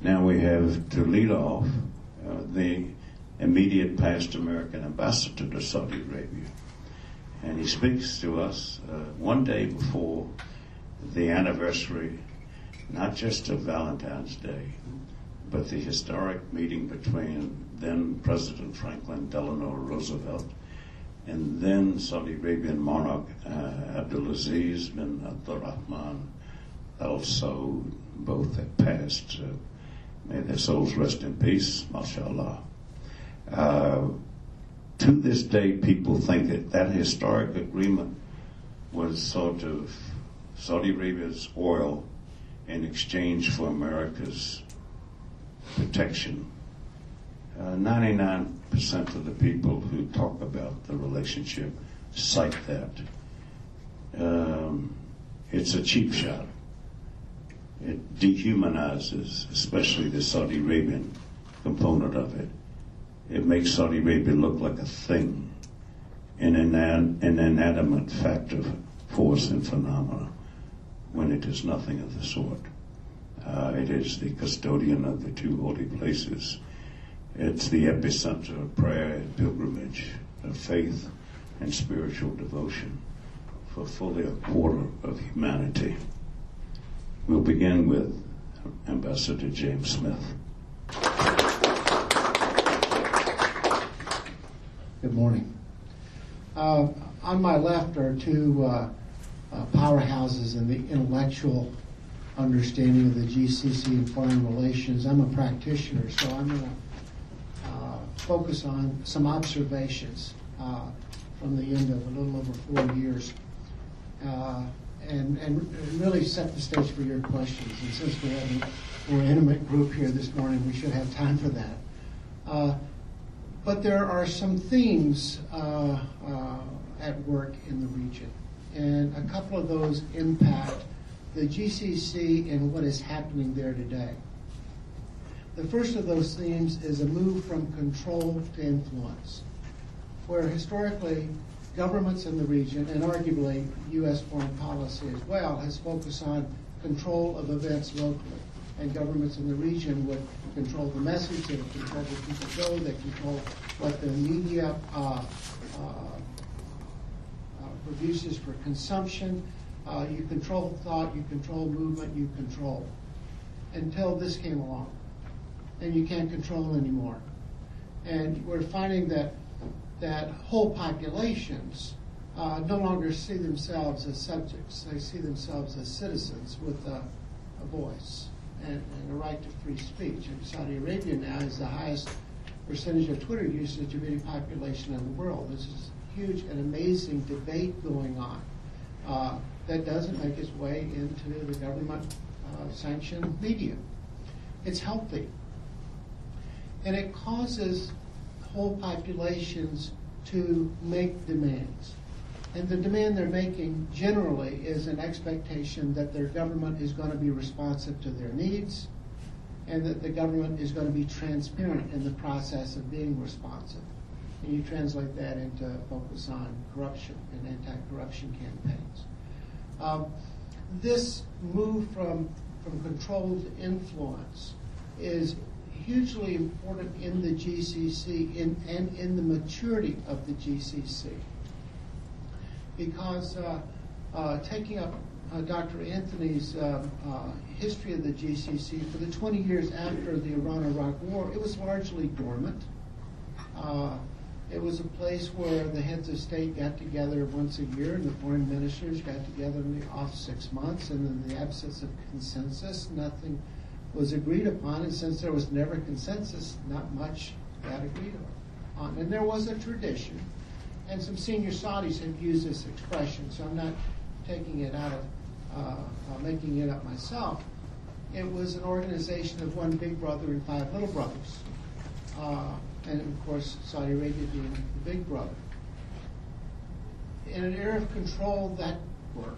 Now we have to lead off uh, the immediate past American ambassador to Saudi Arabia. And he speaks to us uh, one day before the anniversary, not just of Valentine's Day, but the historic meeting between then President Franklin Delano Roosevelt and then Saudi Arabian monarch uh, Abdulaziz bin Abdurrahman Al Saud. Both have passed. Uh, may their souls rest in peace, mashallah. Uh, to this day, people think that that historic agreement was sort of Saudi Arabia's oil in exchange for America's protection. Uh, 99% of the people who talk about the relationship cite that. Um, it's a cheap shot. It dehumanizes, especially the Saudi Arabian component of it. It makes Saudi Arabia look like a thing, an, an inanimate fact of force and phenomena, when it is nothing of the sort. Uh, it is the custodian of the two holy places. It's the epicenter of prayer and pilgrimage, of faith and spiritual devotion for fully a quarter of humanity. We'll begin with Ambassador James Smith. Good morning. Uh, on my left are two uh, uh, powerhouses in the intellectual understanding of the GCC and foreign relations. I'm a practitioner, so I'm going to uh, focus on some observations uh, from the end of a little over four years uh, and, and really set the stage for your questions. And since we have a more intimate group here this morning, we should have time for that. But there are some themes uh, uh, at work in the region, and a couple of those impact the GCC and what is happening there today. The first of those themes is a move from control to influence, where historically governments in the region, and arguably U.S. foreign policy as well, has focused on control of events locally and governments in the region would control the message, they would control where people go, they control what the media uh, uh, uh, produces for consumption. Uh, you control thought, you control movement, you control. Until this came along. And you can't control anymore. And we're finding that that whole populations uh, no longer see themselves as subjects. They see themselves as citizens with a, a voice and, and a right to free speech. And Saudi Arabia now has the highest percentage of Twitter usage of any population in the world. This is huge and amazing debate going on uh, that doesn't make its way into the government uh, sanctioned media. It's healthy. And it causes whole populations to make demands. And the demand they're making generally is an expectation that their government is going to be responsive to their needs and that the government is going to be transparent in the process of being responsive. And you translate that into focus on corruption and anti-corruption campaigns. Um, this move from, from control to influence is hugely important in the GCC in, and in the maturity of the GCC because uh, uh, taking up uh, Dr. Anthony's um, history of the GCC for the 20 years after the Iran-Iraq War, it was largely dormant. It was a place where the heads of state got together once a year and the foreign ministers got together in the off six months, and in the absence of consensus, nothing was agreed upon. And since there was never consensus, not much got agreed on. And there was a tradition and some senior Saudis have used this expression, so I'm not taking it out of uh, uh, making it up myself. It was an organization of one big brother and five little brothers, uh, and of course Saudi Arabia being the big brother. In an era of control, that worked.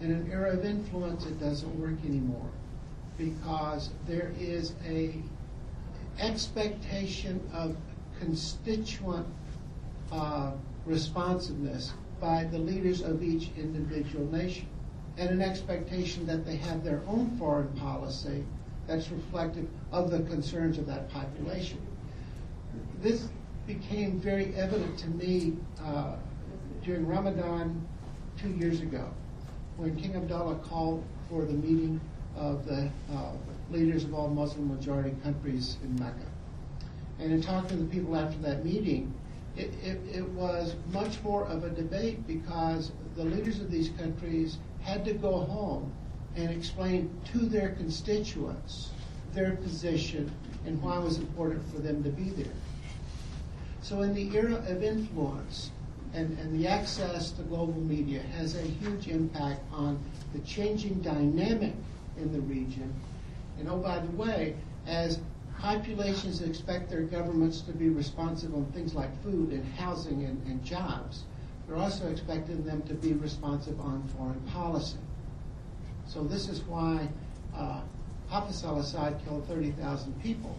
In an era of influence, it doesn't work anymore because there is a expectation of constituent uh, responsiveness by the leaders of each individual nation and an expectation that they have their own foreign policy that's reflective of the concerns of that population. This became very evident to me uh, during Ramadan two years ago when King Abdullah called for the meeting of the uh, leaders of all Muslim majority countries in Mecca. And in talking to the people after that meeting, it, it, it, was much more of a debate because the leaders of these countries had to go home and explain to their constituents their position and why it was important for them to be there. So in the era of influence and, and the access to global media has a huge impact on the changing dynamic in the region. And oh, by the way, as populations expect their governments to be responsive on things like food and housing and, and jobs, they're also expecting them to be responsive on foreign policy. So this is why uh, Hafiz al-Assad killed 30,000 people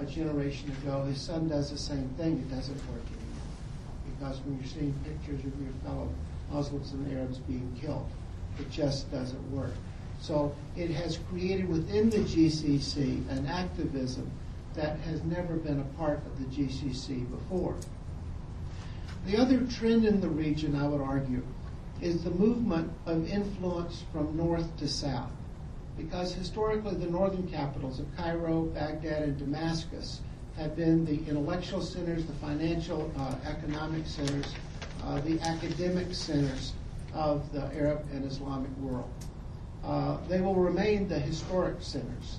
a generation ago. His son does the same thing. It doesn't work anymore. Because when you're seeing pictures of your fellow Muslims and Arabs being killed, it just doesn't work. So it has created within the GCC an activism that has never been a part of the GCC before. The other trend in the region, I would argue, is the movement of influence from north to south. Because historically, the northern capitals of Cairo, Baghdad, and Damascus have been the intellectual centers, the financial, uh, economic centers, uh, the academic centers of the Arab and Islamic world. Uh, they will remain the historic centers.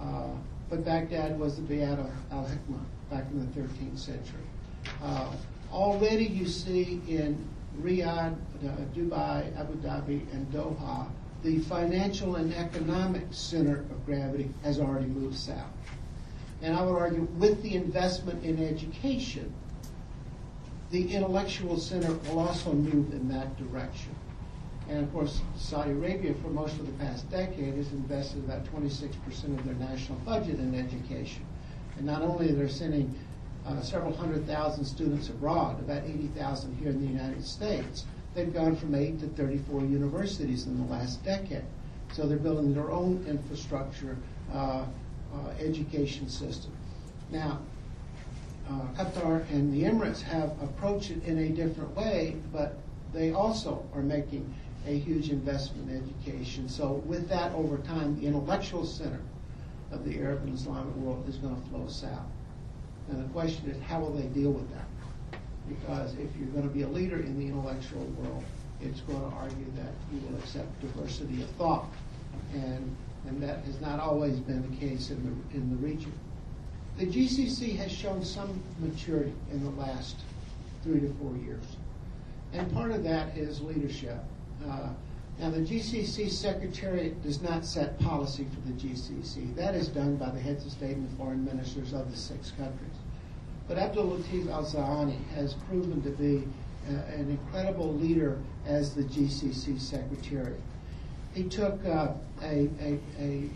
Uh, but Baghdad was the Bayt al-Hikmah back in the 13th century. Uh, already you see in Riyadh, uh, Dubai, Abu Dhabi, and Doha, the financial and economic center of gravity has already moved south. And I would argue with the investment in education, the intellectual center will also move in that direction. And of course, Saudi Arabia, for most of the past decade, has invested about 26% of their national budget in education. And not only they're they sending uh, several hundred thousand students abroad, about 80,000 here in the United States, they've gone from 8 to 34 universities in the last decade. So they're building their own infrastructure, uh, uh, education system. Now, uh, Qatar and the Emirates have approached it in a different way, but they also are making a huge investment in education. So with that, over time, the intellectual center of the Arab and Islamic world is going to flow south. And the question is, how will they deal with that? Because if you're going to be a leader in the intellectual world, it's going to argue that you will accept diversity of thought. And, and that has not always been the case in the, in the region. The GCC has shown some maturity in the last three to four years. And part of that is leadership. Uh, now, the GCC Secretariat does not set policy for the GCC. That is done by the heads of state and the foreign ministers of the six countries. But Abdul Latif Al Zayani has proven to be uh, an incredible leader as the GCC Secretariat. He took uh, a, a, a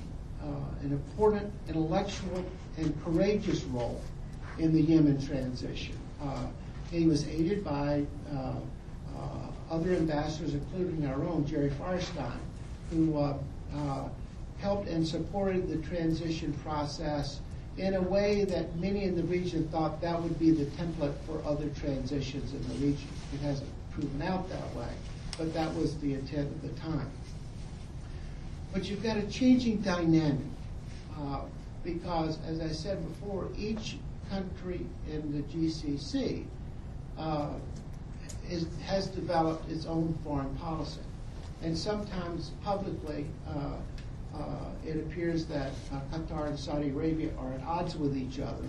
uh, an important intellectual and courageous role in the Yemen transition. Uh, he was aided by uh, other ambassadors, including our own Jerry Feierstein, who uh, uh, helped and supported the transition process in a way that many in the region thought that would be the template for other transitions in the region. It hasn't proven out that way, but that was the intent at the time. But you've got a changing dynamic uh, because, as I said before, each country in the GCC is, has developed its own foreign policy. And sometimes publicly, uh, uh, it appears that uh, Qatar and Saudi Arabia are at odds with each other.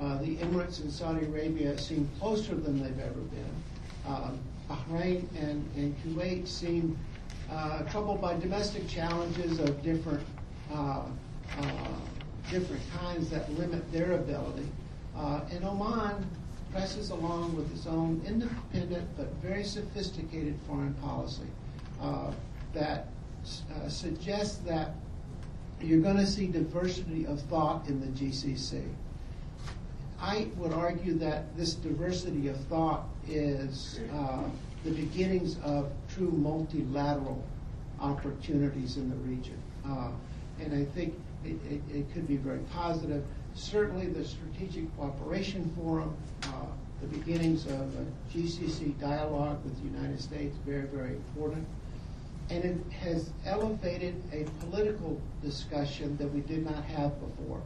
Uh, the Emirates and Saudi Arabia seem closer than they've ever been. Um, Bahrain and, and Kuwait seem uh, troubled by domestic challenges of different uh, different kinds that limit their ability. and Oman presses along with its own independent but very sophisticated foreign policy uh, that uh, suggests that you're going to see diversity of thought in the GCC. I would argue that this diversity of thought is uh, the beginnings of true multilateral opportunities in the region. Uh, and I think it, it, it could be very positive. Certainly, the Strategic Cooperation Forum, uh, the beginnings of a GCC dialogue with the United States, very, very important. And it has elevated a political discussion that we did not have before.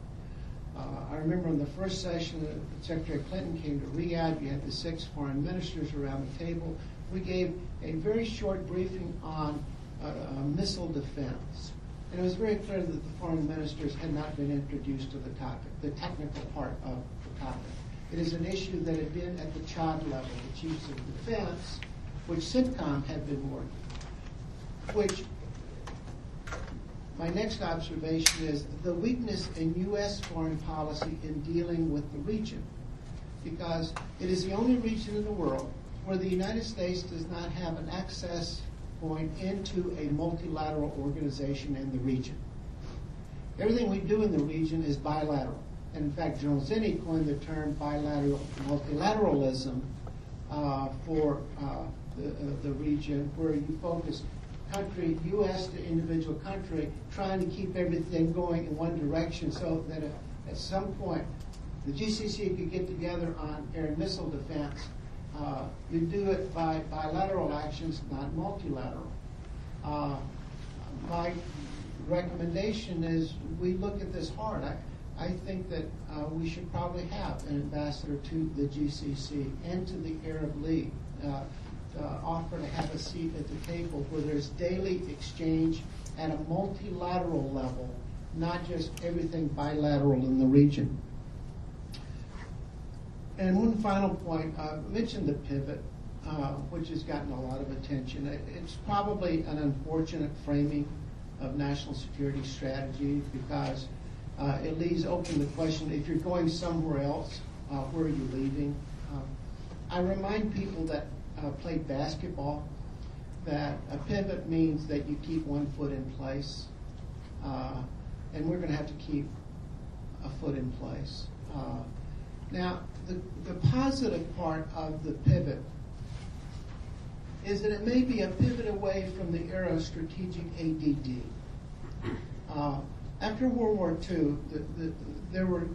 Uh, I remember in the first session, uh, Secretary Clinton came to Riyadh. You had the six foreign ministers around the table. We gave a very short briefing on uh, uh, missile defense. And it was very clear that the foreign ministers had not been introduced to the topic, the technical part of the topic. It is an issue that had been at the CHOD level, the Chiefs of Defense, which CENTCOM had been working. Which my next observation is the weakness in U.S. foreign policy in dealing with the region, because it is the only region in the world where the United States does not have an access point into a multilateral organization in the region. Everything we do in the region is bilateral. And in fact, General Zinni coined the term bilateral multilateralism uh, for uh, the, uh, the region, where you focus country, U.S. to individual country, trying to keep everything going in one direction so that at some point the GCC could get together on air and missile defense. Uh, you do it by bilateral actions, not multilateral. Uh, my recommendation is we look at this hard. I, I think that uh, we should probably have an ambassador to the GCC and to the Arab League. Uh, offer to have a seat at the table where there's daily exchange at a multilateral level, not just everything bilateral in the region. And one final point, I mentioned the pivot, uh, which has gotten a lot of attention. It's probably an unfortunate framing of national security strategy because uh, it leaves open the question, if you're going somewhere else, uh, where are you leaving? Um, I remind people that uh, played basketball that a pivot means that you keep one foot in place, uh, and we're going to have to keep a foot in place. Now, the, the positive part of the pivot is that it may be a pivot away from the era of strategic ADD. Uh, after World War II, the, the, there were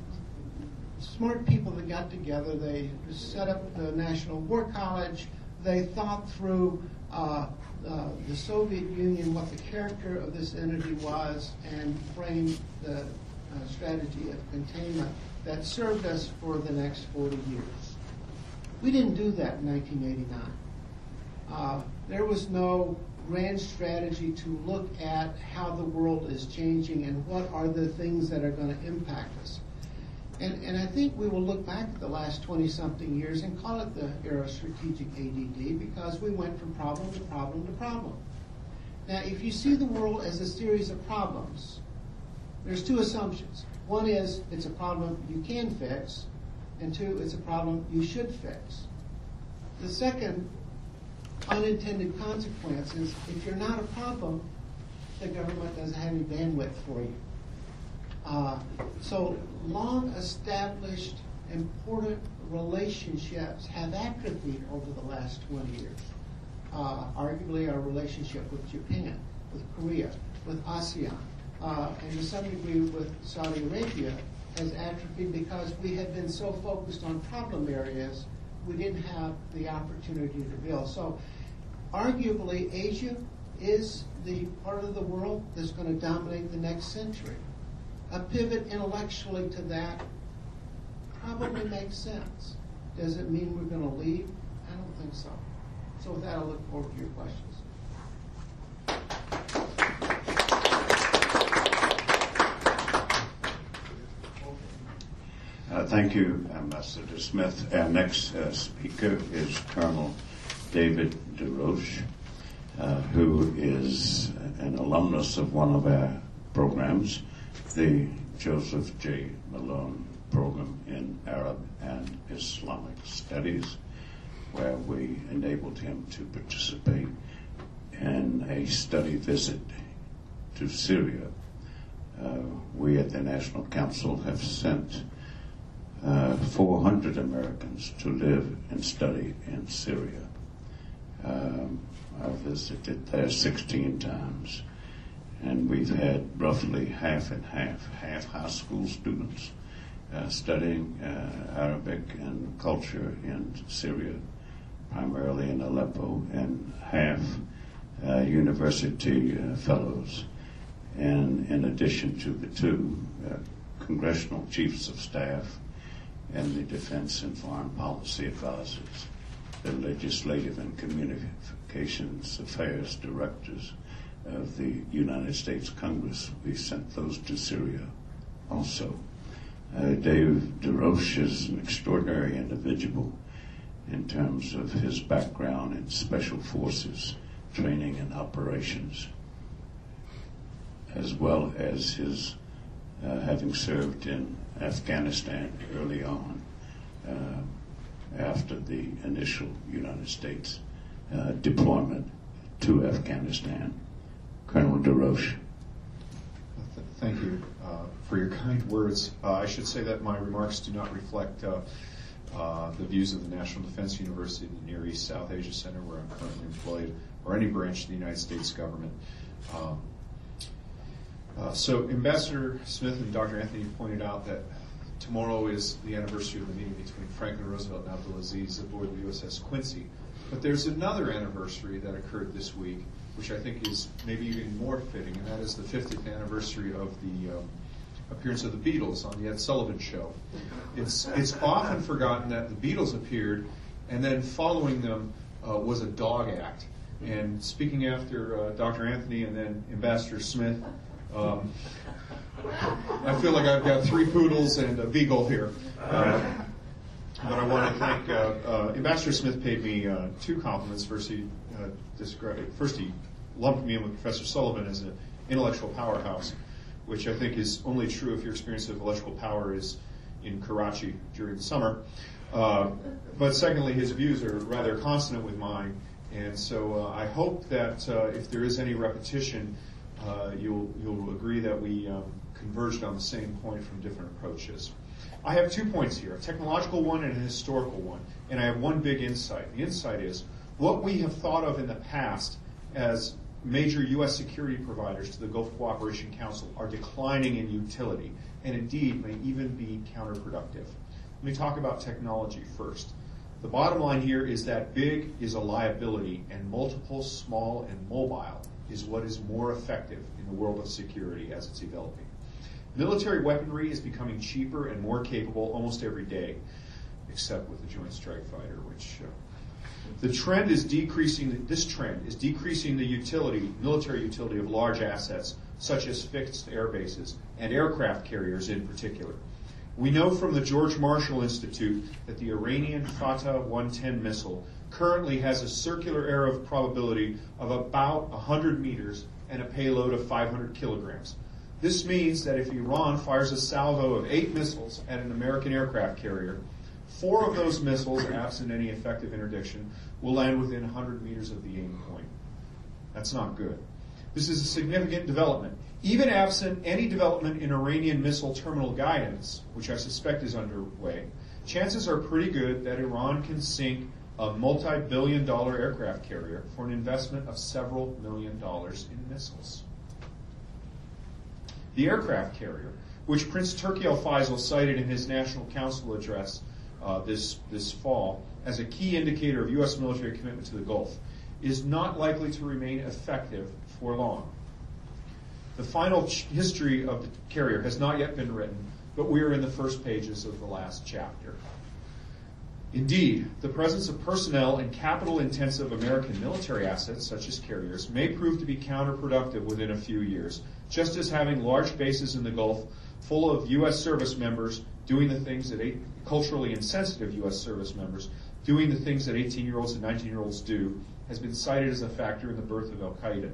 smart people that got together. They set up the National War College they thought through uh, uh, the Soviet Union, what the character of this entity was, and framed the uh, strategy of containment that served us for the next 40 years. We didn't do that in 1989. Uh, there was no grand strategy to look at how the world is changing and what are the things that are going to impact us. And, and I think we will look back at the last 20 something years and call it the era of strategic ADD because we went from problem to problem to problem. Now, if you see the world as a series of problems, there's two assumptions. One is it's a problem you can fix, and two, it's a problem you should fix. The second unintended consequence is if you're not a problem, the government doesn't have any bandwidth for you. Uh, so long established important relationships have atrophied over the last 20 years. Uh, arguably, our relationship with Japan, with Korea, with ASEAN, uh, and to some degree with Saudi Arabia has atrophied because we had been so focused on problem areas, we didn't have the opportunity to build. So, arguably, Asia is the part of the world that's going to dominate the next century a pivot intellectually to that probably makes sense. Does it mean we're going to leave? I don't think so. So with that, I look forward to your questions. Uh, thank you, Ambassador Smith. Our next uh, speaker is Colonel David DeRoche, uh, who is an alumnus of one of our programs the Joseph J. Malone program in Arab and Islamic Studies, where we enabled him to participate in a study visit to Syria. Uh, we at the National Council have sent uh, 400 Americans to live and study in Syria. Um, I visited there 16 times and we've had roughly half and half, half high school students uh, studying uh, Arabic and culture in Syria, primarily in Aleppo, and half uh, university uh, fellows. And in addition to the two uh, congressional chiefs of staff and the defense and foreign policy advisors, the legislative and communications affairs directors of the United States Congress, we sent those to Syria also. Uh, Dave DeRoche is an extraordinary individual in terms of his background in special forces training and operations, as well as his uh, having served in Afghanistan early on uh, after the initial United States uh, deployment to Afghanistan. Colonel DeRoche. Thank you uh, for your kind words. Uh, I should say that my remarks do not reflect uh, uh, the views of the National Defense University in the Near East South Asia Center, where I'm currently employed, or any branch of the United States government. Um, uh, so, Ambassador Smith and Dr. Anthony pointed out that tomorrow is the anniversary of the meeting between Franklin Roosevelt and Abdulaziz aboard the USS Quincy. But there's another anniversary that occurred this week, which I think is maybe even more fitting, and that is the 50th anniversary of the um, appearance of the Beatles on the Ed Sullivan Show. It's it's often forgotten that the Beatles appeared, and then following them uh, was a dog act. And speaking after uh, Dr. Anthony and then Ambassador Smith, um, I feel like I've got three poodles and a beagle here. Uh, but I want to thank uh, uh, Ambassador Smith paid me uh, two compliments. First, he described first he lumped me in with Professor Sullivan as an intellectual powerhouse, which I think is only true if your experience of intellectual power is in Karachi during the summer. Uh, but secondly, his views are rather consonant with mine, and so uh, I hope that uh, if there is any repetition, you'll you'll agree that we um, converged on the same point from different approaches. I have two points here, a technological one and a historical one, and I have one big insight. The insight is what we have thought of in the past as major U.S. security providers to the Gulf Cooperation Council are declining in utility and indeed may even be counterproductive. Let me talk about technology first. The bottom line here is that big is a liability and multiple, small, and mobile is what is more effective in the world of security as it's developing. Military weaponry is becoming cheaper and more capable almost every day, except with the Joint Strike Fighter, which uh, the trend is decreasing. This trend is decreasing the utility, military utility of large assets, such as fixed air bases and aircraft carriers in particular. We know from the George Marshall Institute that the Iranian Fateh 110 missile currently has a circular error of probability of about 100 meters and a payload of 500 kilograms. This means that if Iran fires a salvo of eight missiles at an American aircraft carrier, four of those missiles, absent any effective interdiction, will land within 100 meters of the aim point. That's not good. This is a significant development. Even absent any development in Iranian missile terminal guidance, which I suspect is underway, chances are pretty good that Iran can sink a multi billion dollar aircraft carrier for an investment of several million dollars in missiles. The aircraft carrier, which Prince Turki Al Faisal cited in his National Council address uh, this, this fall as a key indicator of U.S. military commitment to the Gulf, is not likely to remain effective for long. The final ch- history of the carrier has not yet been written, but we are in the first pages of the last chapter. Indeed, the presence of personnel and capital intensive American military assets, such as carriers, may prove to be counterproductive within a few years, just as having large bases in the Gulf full of U.S. service members doing the things that culturally insensitive U.S. service members doing the things that 18 year olds and 19 year olds do has been cited as a factor in the birth of Al Qaeda.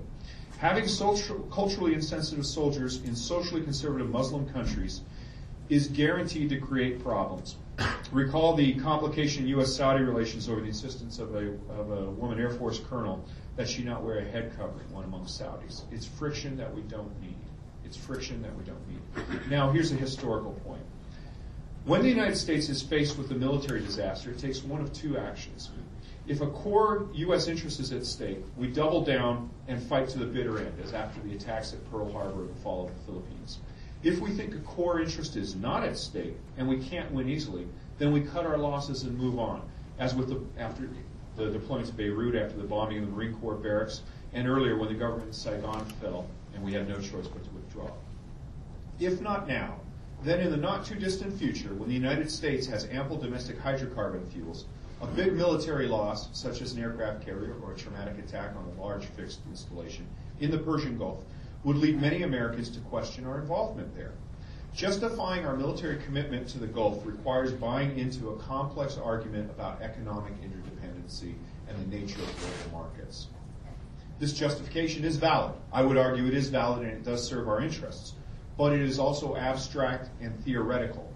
Having social, culturally insensitive soldiers in socially conservative Muslim countries is guaranteed to create problems. Recall the complication in U.S. Saudi relations over the insistence of a, of a woman Air Force colonel that she not wear a head covering, one among Saudis. It's friction that we don't need. It's friction that we don't need. Now, here's a historical point. When the United States is faced with a military disaster, it takes one of two actions. If a core U.S. interest is at stake, we double down and fight to the bitter end, as after the attacks at Pearl Harbor and the fall of the Philippines. If we think a core interest is not at stake and we can't win easily, then we cut our losses and move on, as with the after the deployment to Beirut after the bombing of the Marine Corps barracks, and earlier when the government in Saigon fell and we had no choice but to withdraw. If not now, then in the not too distant future, when the United States has ample domestic hydrocarbon fuels, a big military loss, such as an aircraft carrier or a traumatic attack on a large fixed installation in the Persian Gulf, would lead many Americans to question our involvement there. Justifying our military commitment to the Gulf requires buying into a complex argument about economic interdependency and the nature of global markets. This justification is valid. I would argue it is valid and it does serve our interests, but it is also abstract and theoretical.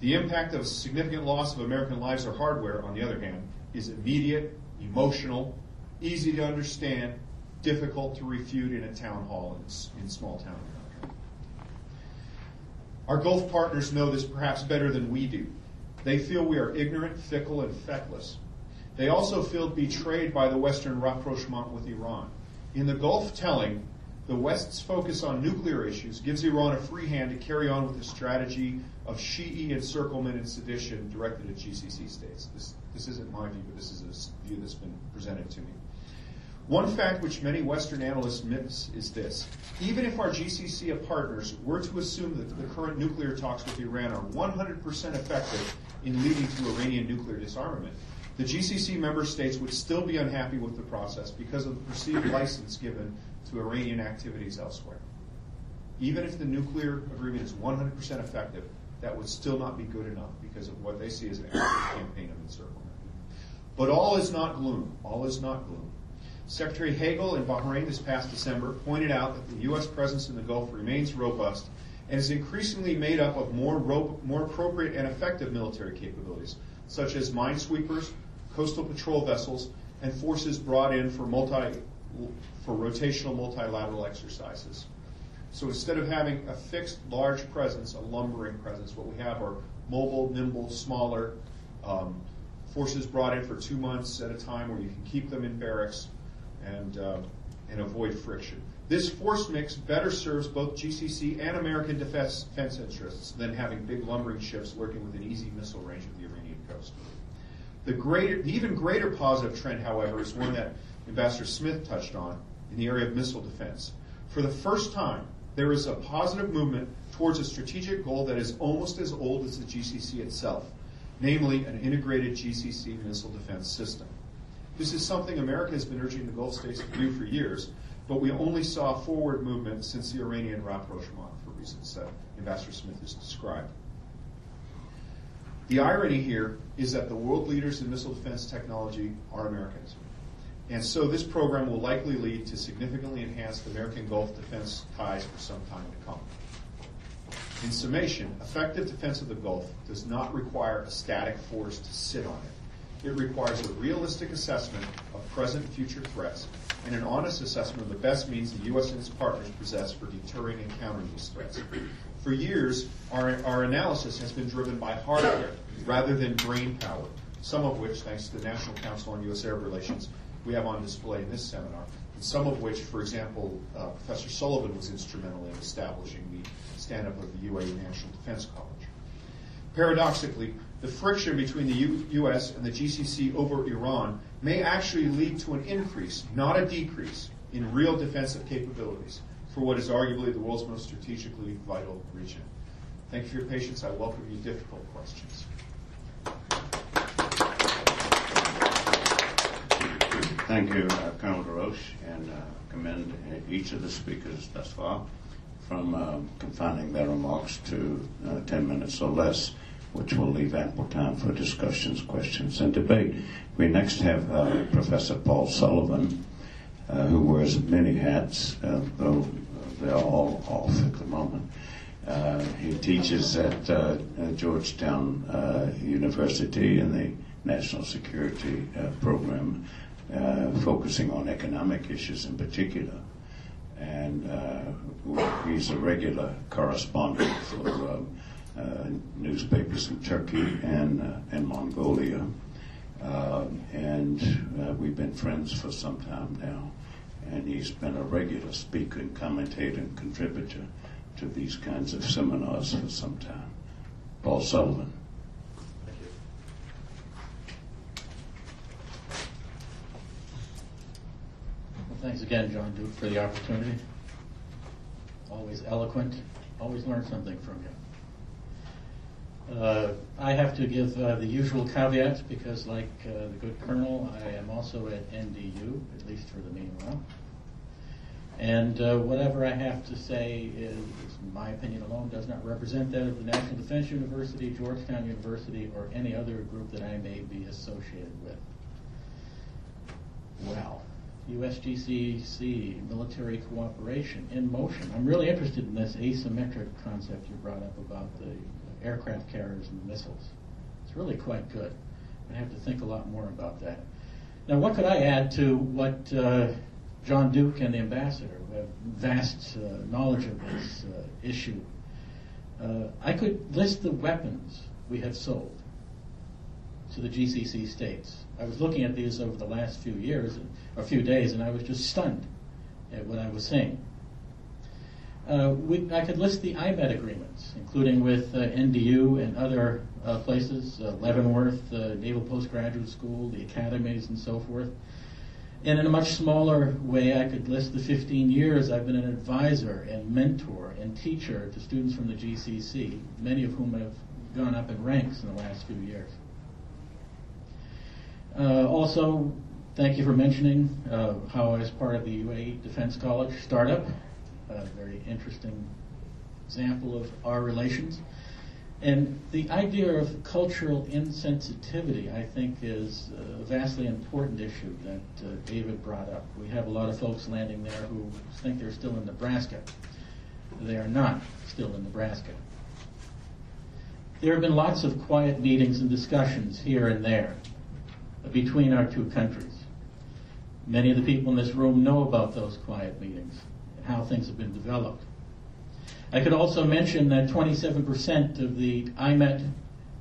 The impact of significant loss of American lives or hardware, on the other hand, is immediate, emotional, easy to understand, difficult to refute in a town hall in, in small town America. Our Gulf partners know this perhaps better than we do. They feel we are ignorant, fickle, and feckless. They also feel betrayed by the Western rapprochement with Iran. In the Gulf telling, the West's focus on nuclear issues gives Iran a free hand to carry on with a strategy of Shi'i encirclement and sedition directed at GCC states. This, this isn't my view, but this is a view that's been presented to me. One fact which many Western analysts miss is this. Even if our GCC partners were to assume that the current nuclear talks with Iran are 100% effective in leading to Iranian nuclear disarmament, the GCC member states would still be unhappy with the process because of the perceived license given to Iranian activities elsewhere. Even if the nuclear agreement is 100% effective, that would still not be good enough because of what they see as an active campaign of encirclement. But all is not gloom. All is not gloom. Secretary Hagel in Bahrain this past December pointed out that the U.S. presence in the Gulf remains robust and is increasingly made up of more, ro- more appropriate and effective military capabilities, such as minesweepers, coastal patrol vessels, and forces brought in for multi for rotational multilateral exercises. So instead of having a fixed large presence, a lumbering presence, what we have are mobile, nimble, smaller um, forces brought in for two months at a time where you can keep them in barracks and, uh, and avoid friction. This force mix better serves both GCC and American defense, defense interests than having big lumbering ships lurking within easy missile range of the Iranian coast. The, greater, the even greater positive trend, however, is one that Ambassador Smith touched on in the area of missile defense. For the first time, there is a positive movement towards a strategic goal that is almost as old as the GCC itself, namely an integrated GCC missile defense system. This is something America has been urging the Gulf states to do for years, but we only saw forward movement since the Iranian rapprochement for reasons that Ambassador Smith has described. The irony here is that the world leaders in missile defense technology are Americans. And so this program will likely lead to significantly enhanced American Gulf defense ties for some time to come. In summation, effective defense of the Gulf does not require a static force to sit on it. It requires a realistic assessment of present and future threats and an honest assessment of the best means the U.S. and its partners possess for deterring and countering these threats. For years, our, our analysis has been driven by hardware rather than brain power, some of which, thanks to the National Council on U.S. Arab Relations, we have on display in this seminar, and some of which, for example, uh, Professor Sullivan was instrumental in establishing the stand-up of the UAE National Defense College. Paradoxically, the friction between the U- U.S. and the GCC over Iran may actually lead to an increase, not a decrease, in real defensive capabilities for what is arguably the world's most strategically vital region. Thank you for your patience. I welcome your difficult questions. Thank you, uh, Colonel DeRoche, and uh, commend each of the speakers thus far from uh, confining their remarks to uh, 10 minutes or less, which will leave ample time for discussions, questions, and debate. We next have uh, Professor Paul Sullivan, uh, who wears many hats, though they're all off at the moment. he teaches at Georgetown University in the National Security Program uh, focusing on economic issues in particular. And uh, he's a regular correspondent for um, uh, newspapers in Turkey and, uh, and Mongolia. Um, and uh, we've been friends for some time now. And he's been a regular speaker and commentator and contributor to these kinds of seminars for some time. Paul Sullivan. Thank you. Well, thanks again, John Duke, for the opportunity. Always eloquent, always learn something from you. Uh, I have to give uh, the usual caveats because, like uh, the good colonel, I am also at NDU, at least for the meanwhile. And uh, whatever I have to say is, my opinion alone, does not represent that of the National Defense University, Georgetown University, or any other group that I may be associated with. Well, USGCC, military cooperation in motion. I'm really interested in this asymmetric concept you brought up about the aircraft carriers and missiles. It's really quite good. I have to think a lot more about that. Now, what could I add to what uh, John Duke and the ambassador, who have vast uh, knowledge of this uh, issue, uh, I could list the weapons we have sold to the GCC states. I was looking at these over the last few years, or few days, and I was just stunned at what I was seeing. Uh, we, I could list the IMET agreements, including with uh, NDU and other uh, places, uh, Leavenworth, uh, Naval Postgraduate School, the academies, and so forth. And in a much smaller way, I could list the 15 years I've been an advisor and mentor and teacher to students from the GCC, many of whom have gone up in ranks in the last few years. Uh, also, thank you for mentioning how I was part of the UAE Defense College startup. A very interesting example of our relations. And the idea of cultural insensitivity, I think, is a vastly important issue that uh, David brought up. We have a lot of folks landing there who think they're still in Nebraska. They are not still in Nebraska. There have been lots of quiet meetings and discussions here and there between our two countries. Many of the people in this room know about those quiet meetings how things have been developed. I could also mention that 27% of the IMET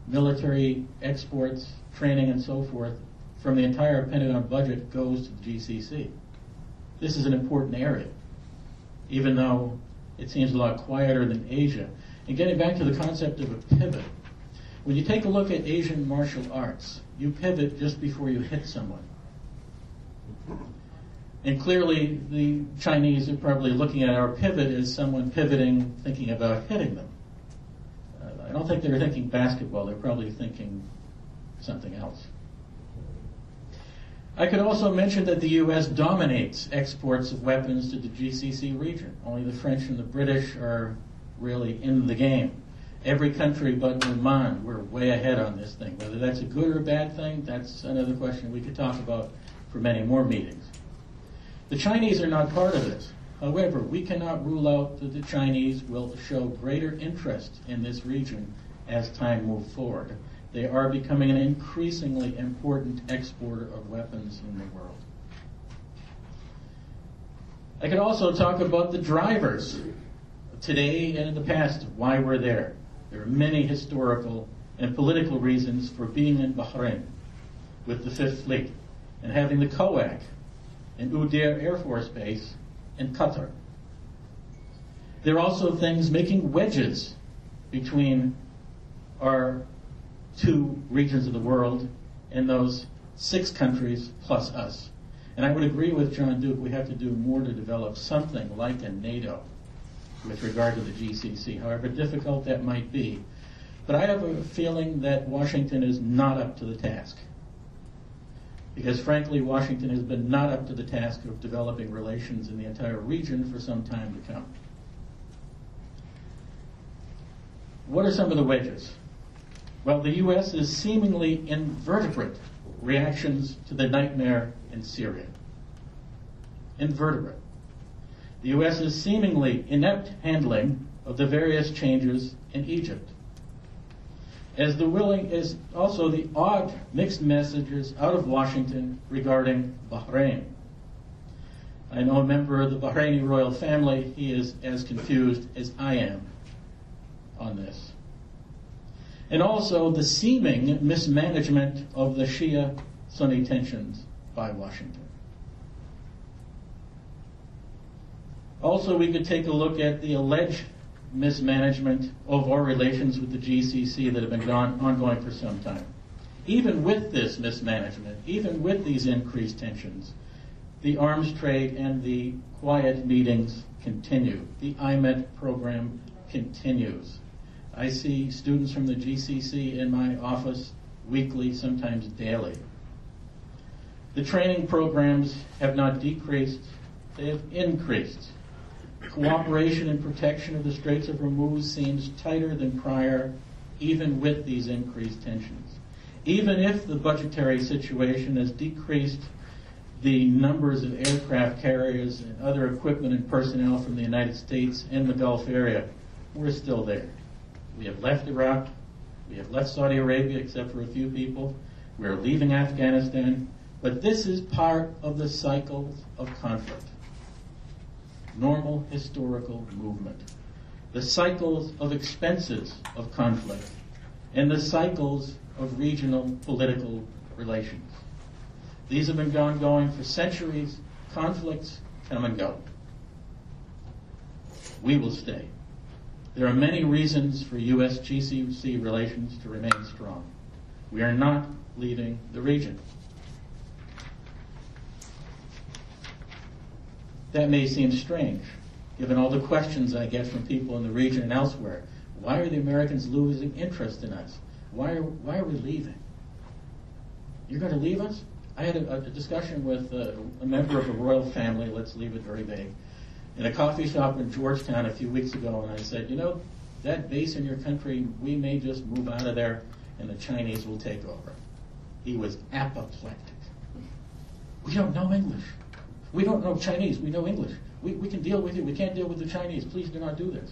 military exports, training, and so forth from the entire Pentagon budget goes to the GCC. This is an important area, even though it seems a lot quieter than Asia. And getting back to the concept of a pivot, when you take a look at Asian martial arts, you pivot just before you hit someone. And clearly, the Chinese are probably looking at our pivot as someone pivoting, thinking about hitting them. Uh, I don't think they're thinking basketball, they're probably thinking something else. I could also mention that the U.S. dominates exports of weapons to the GCC region. Only the French and the British are really in the game. Every country but Oman, we're way ahead on this thing. Whether that's a good or a bad thing, that's another question we could talk about for many more meetings. The Chinese are not part of this. However, we cannot rule out that the Chinese will show greater interest in this region as time moves forward. They are becoming an increasingly important exporter of weapons in the world. I could also talk about the drivers today and in the past why we're there. There are many historical and political reasons for being in Bahrain with the Fifth Fleet and having the CAOC and Udeid Air Force Base in Qatar. There are also things making wedges between our two regions of the world and those six countries plus us. And I would agree with John Duke, we have to do more to develop something like a NATO with regard to the GCC, however difficult that might be. But I have a feeling that Washington is not up to the task. Because frankly, Washington has been not up to the task of developing relations in the entire region for some time to come. What are some of the wedges? Well, the U.S. is seemingly invertebrate reactions to the nightmare in Syria. Invertebrate. The U.S. is seemingly inept handling of the various changes in Egypt. As the willing is also the odd mixed messages out of Washington regarding Bahrain. I know a member of the Bahraini royal family, he is as confused as I am on this. and also the seeming mismanagement of the Shia Sunni tensions by Washington. Also, we could take a look at the alleged mismanagement of our relations with the GCC that have been on, ongoing for some time. Even with this mismanagement, even with these increased tensions, the arms trade and the quiet meetings continue. The IMET program continues. I see students from the GCC in my office weekly, sometimes daily. The training programs have not decreased, they have increased. Cooperation and protection of the Straits of Hormuz seems tighter than prior, even with these increased tensions. Even if the budgetary situation has decreased the numbers of aircraft carriers and other equipment and personnel from the United States in the Gulf area, we're still there. We have left Iraq, we have left Saudi Arabia except for a few people, we're leaving Afghanistan, but this is part of the cycles of conflict. Normal historical movement. The cycles of expenses of conflict and the cycles of regional political relations. These have been ongoing for centuries. Conflicts come and go. We will stay. There are many reasons for U.S. GCC relations to remain strong. We are not leaving the region. That may seem strange, given all the questions I get from people in the region and elsewhere. Why are the Americans losing interest in us? Why are, why are we leaving? You're going to leave us? I had a, a discussion with a, a member of the royal family, let's leave it very vague, in a coffee shop in Georgetown a few weeks ago, and I said, you know, that base in your country, we may just move out of there and the Chinese will take over. He was apoplectic. We don't know English. We don't know Chinese. We know English. We, we can deal with you. We can't deal with the Chinese. Please do not do this.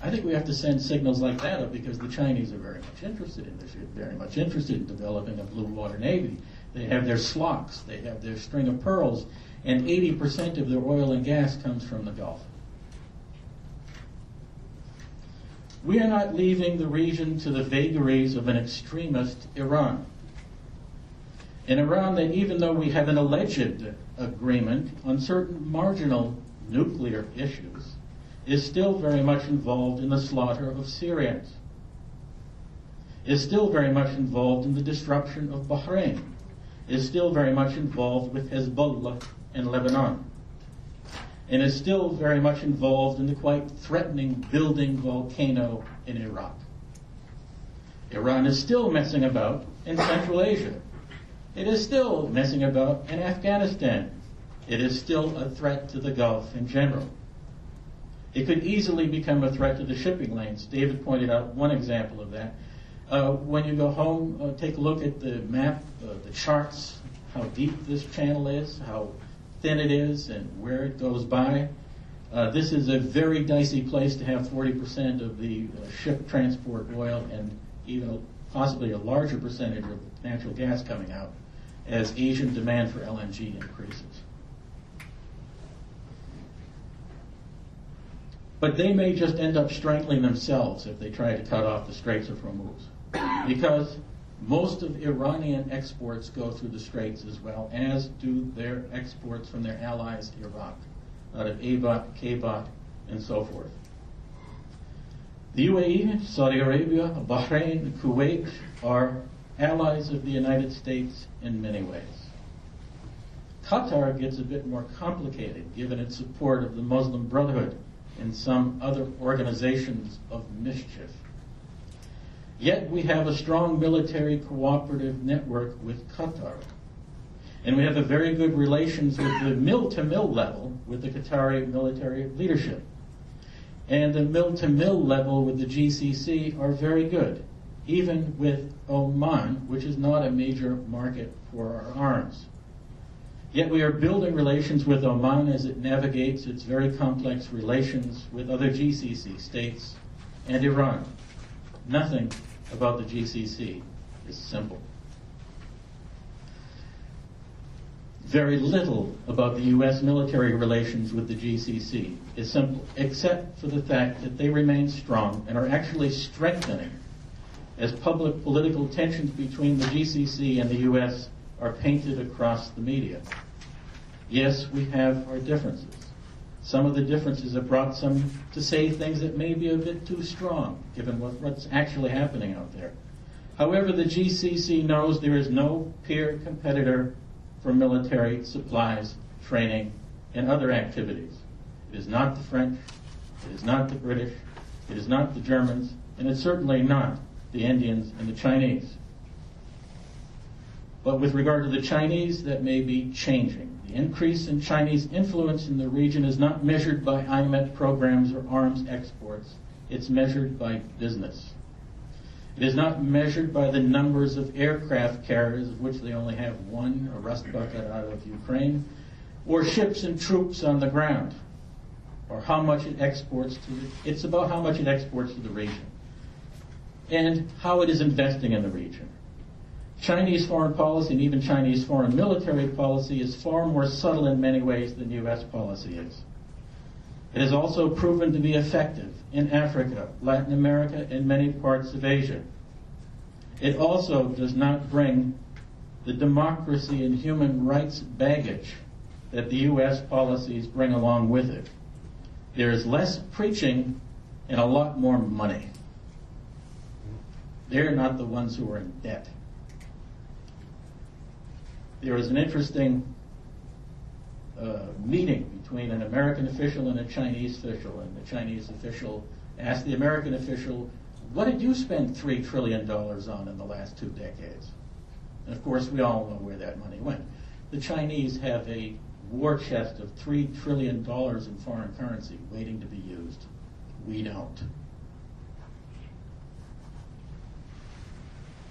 I think we have to send signals like that because the Chinese are very much interested in this. They're very much interested in developing a blue water navy. They have their SLOCs. They have their string of pearls. And 80% of their oil and gas comes from the Gulf. We are not leaving the region to the vagaries of an extremist Iran. An Iran that, even though we have an alleged agreement on certain marginal nuclear issues, is still very much involved in the slaughter of Syrians, is still very much involved in the destruction of Bahrain, is still very much involved with Hezbollah in Lebanon, and is still very much involved in the quite threatening building volcano in Iraq. Iran is still messing about in Central Asia. It is still messing about in Afghanistan. It is still a threat to the Gulf in general. It could easily become a threat to the shipping lanes. David pointed out one example of that. Uh, when you go home, uh, take a look at the map, uh, the charts, how deep this channel is, how thin it is, and where it goes by. Uh, this is a very dicey place to have 40% of the uh, ship transport oil and even possibly a larger percentage of natural gas coming out as Asian demand for LNG increases. But they may just end up strangling themselves if they try to cut off the Straits of Hormuz. Because most of Iranian exports go through the Straits as well, as do their exports from their allies, Iraq, out of Abat, Kabat, and so forth. The UAE, Saudi Arabia, Bahrain, Kuwait are allies of the United States in many ways. Qatar gets a bit more complicated given its support of the Muslim Brotherhood and some other organizations of mischief. Yet we have a strong military cooperative network with Qatar. And we have a very good relations with the mill to mill level with the Qatari military leadership. And the mill to mill level with the GCC are very good, even with Oman, which is not a major market for our arms. Yet we are building relations with Oman as it navigates its very complex relations with other GCC states and Iran. Nothing about the GCC is simple. very little about the U.S. military relations with the GCC is simple, except for the fact that they remain strong and are actually strengthening as public political tensions between the GCC and the U.S. are painted across the media. Yes, we have our differences. Some of the differences have brought some to say things that may be a bit too strong, given what, what's actually happening out there. However, the GCC knows there is no peer competitor for military supplies, training, and other activities. It is not the French, it is not the British, it is not the Germans, and it's certainly not the Indians and the Chinese. But with regard to the Chinese, that may be changing. The increase in Chinese influence in the region is not measured by IMET programs or arms exports. It's measured by business. It is not measured by the numbers of aircraft carriers, of which they only have one, a rust bucket out of Ukraine, or ships and troops on the ground, or how much it exports to the, it's about how much it exports to the region, and how it is investing in the region. Chinese foreign policy and even Chinese foreign military policy is far more subtle in many ways than U.S. policy is. It has also proven to be effective in Africa, Latin America, and many parts of Asia. It also does not bring the democracy and human rights baggage that the U.S. policies bring along with it. There is less preaching and a lot more money. They're not the ones who are in debt. There was an interesting uh, meeting between an American official and a Chinese official, and the Chinese official asked the American official, What did you spend $3 trillion on in the last two decades? And of course, we all know where that money went. The Chinese have a war chest of $3 trillion in foreign currency waiting to be used. We don't.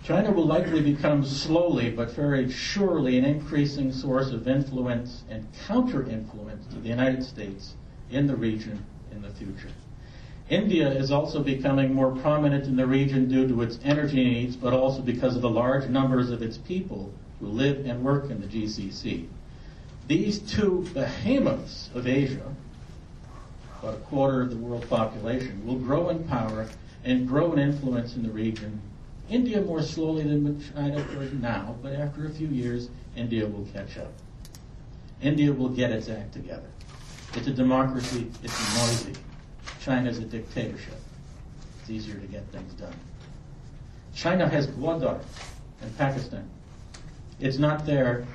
China will likely become slowly but very surely an increasing source of influence and counter influence to the United States in the region in the future. India is also becoming more prominent in the region due to its energy needs, but also because of the large numbers of its people who live and work in the GCC. These two behemoths of Asia, about a quarter of the world population, will grow in power and grow in influence in the region India more slowly than China uh, now, but after a few years, India will catch up. India will get its act together. It's a democracy, it's noisy. China's a dictatorship. It's easier to get things done. China has Gwadar and Pakistan. It's not there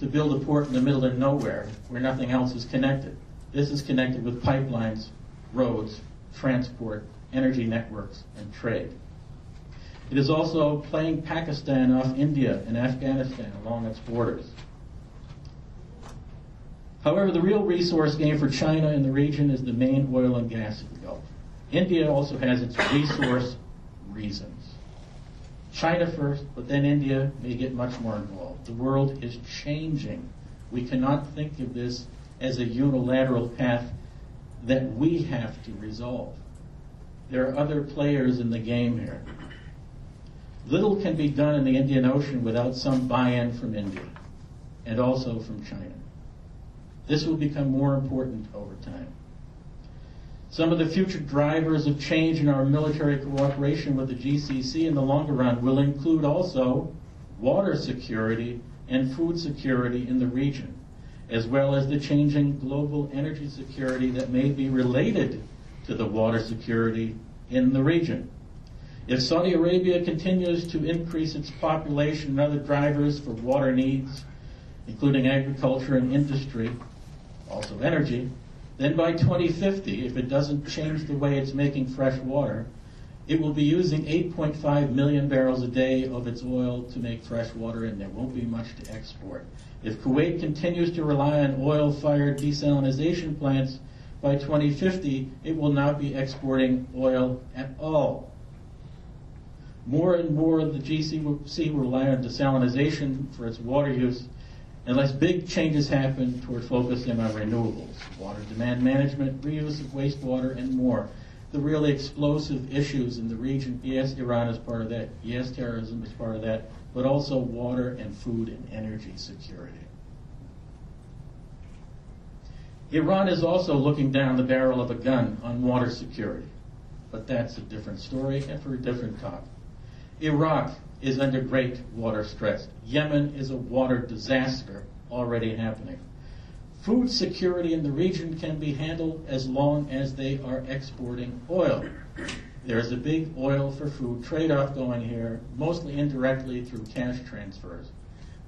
to build a port in the middle of nowhere where nothing else is connected. This is connected with pipelines, roads, transport, energy networks, and trade. It is also playing Pakistan off India and Afghanistan along its borders. However, the real resource game for China in the region is the main oil and gas of the Gulf. India also has its resource reasons. China first, but then India may get much more involved. The world is changing. We cannot think of this as a unilateral path that we have to resolve. There are other players in the game here. Little can be done in the Indian Ocean without some buy-in from India and also from China. This will become more important over time. Some of the future drivers of change in our military cooperation with the GCC in the longer run will include also water security and food security in the region, as well as the changing global energy security that may be related to the water security in the region. If Saudi Arabia continues to increase its population and other drivers for water needs, including agriculture and industry, also energy, then by 2050, if it doesn't change the way it's making fresh water, it will be using 8.5 million barrels a day of its oil to make fresh water, and there won't be much to export. If Kuwait continues to rely on oil fired desalination plants, by 2050, it will not be exporting oil at all. More and more of the GCC will rely on desalination for its water use unless big changes happen toward focusing on renewables, water demand management, reuse of wastewater, and more. The really explosive issues in the region, yes, Iran is part of that, yes, terrorism is part of that, but also water and food and energy security. Iran is also looking down the barrel of a gun on water security, but that's a different story and for a different talk. Iraq is under great water stress. Yemen is a water disaster already happening. Food security in the region can be handled as long as they are exporting oil. There's a big oil for food trade off going here, mostly indirectly through cash transfers.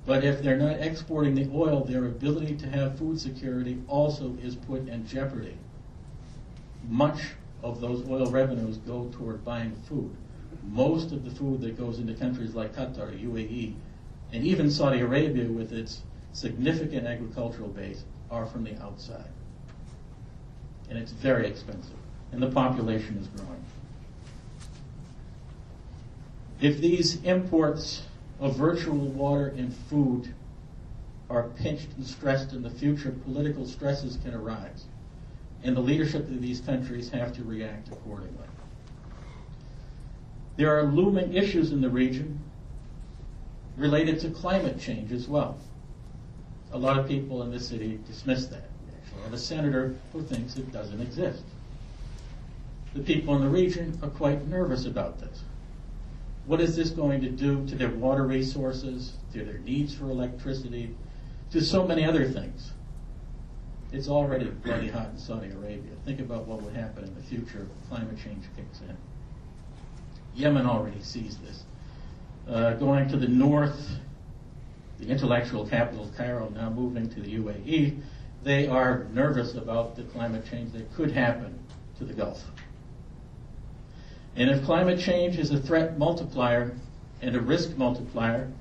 But if they're not exporting the oil, their ability to have food security also is put in jeopardy. Much of those oil revenues go toward buying food. Most of the food that goes into countries like Qatar, UAE, and even Saudi Arabia with its significant agricultural base are from the outside. And it's very expensive. And the population is growing. If these imports of virtual water and food are pinched and stressed in the future, political stresses can arise. And the leadership of these countries have to react accordingly. There are looming issues in the region related to climate change as well. A lot of people in this city dismiss that. Actually have a senator who thinks it doesn't exist. The people in the region are quite nervous about this. What is this going to do to their water resources, to their needs for electricity, to so many other things? It's already bloody hot in Saudi Arabia. Think about what would happen in the future if climate change kicks in. Yemen already sees this. Uh, going to the north, the intellectual capital, of Cairo, now moving to the UAE, they are nervous about the climate change that could happen to the Gulf. And if climate change is a threat multiplier and a risk multiplier,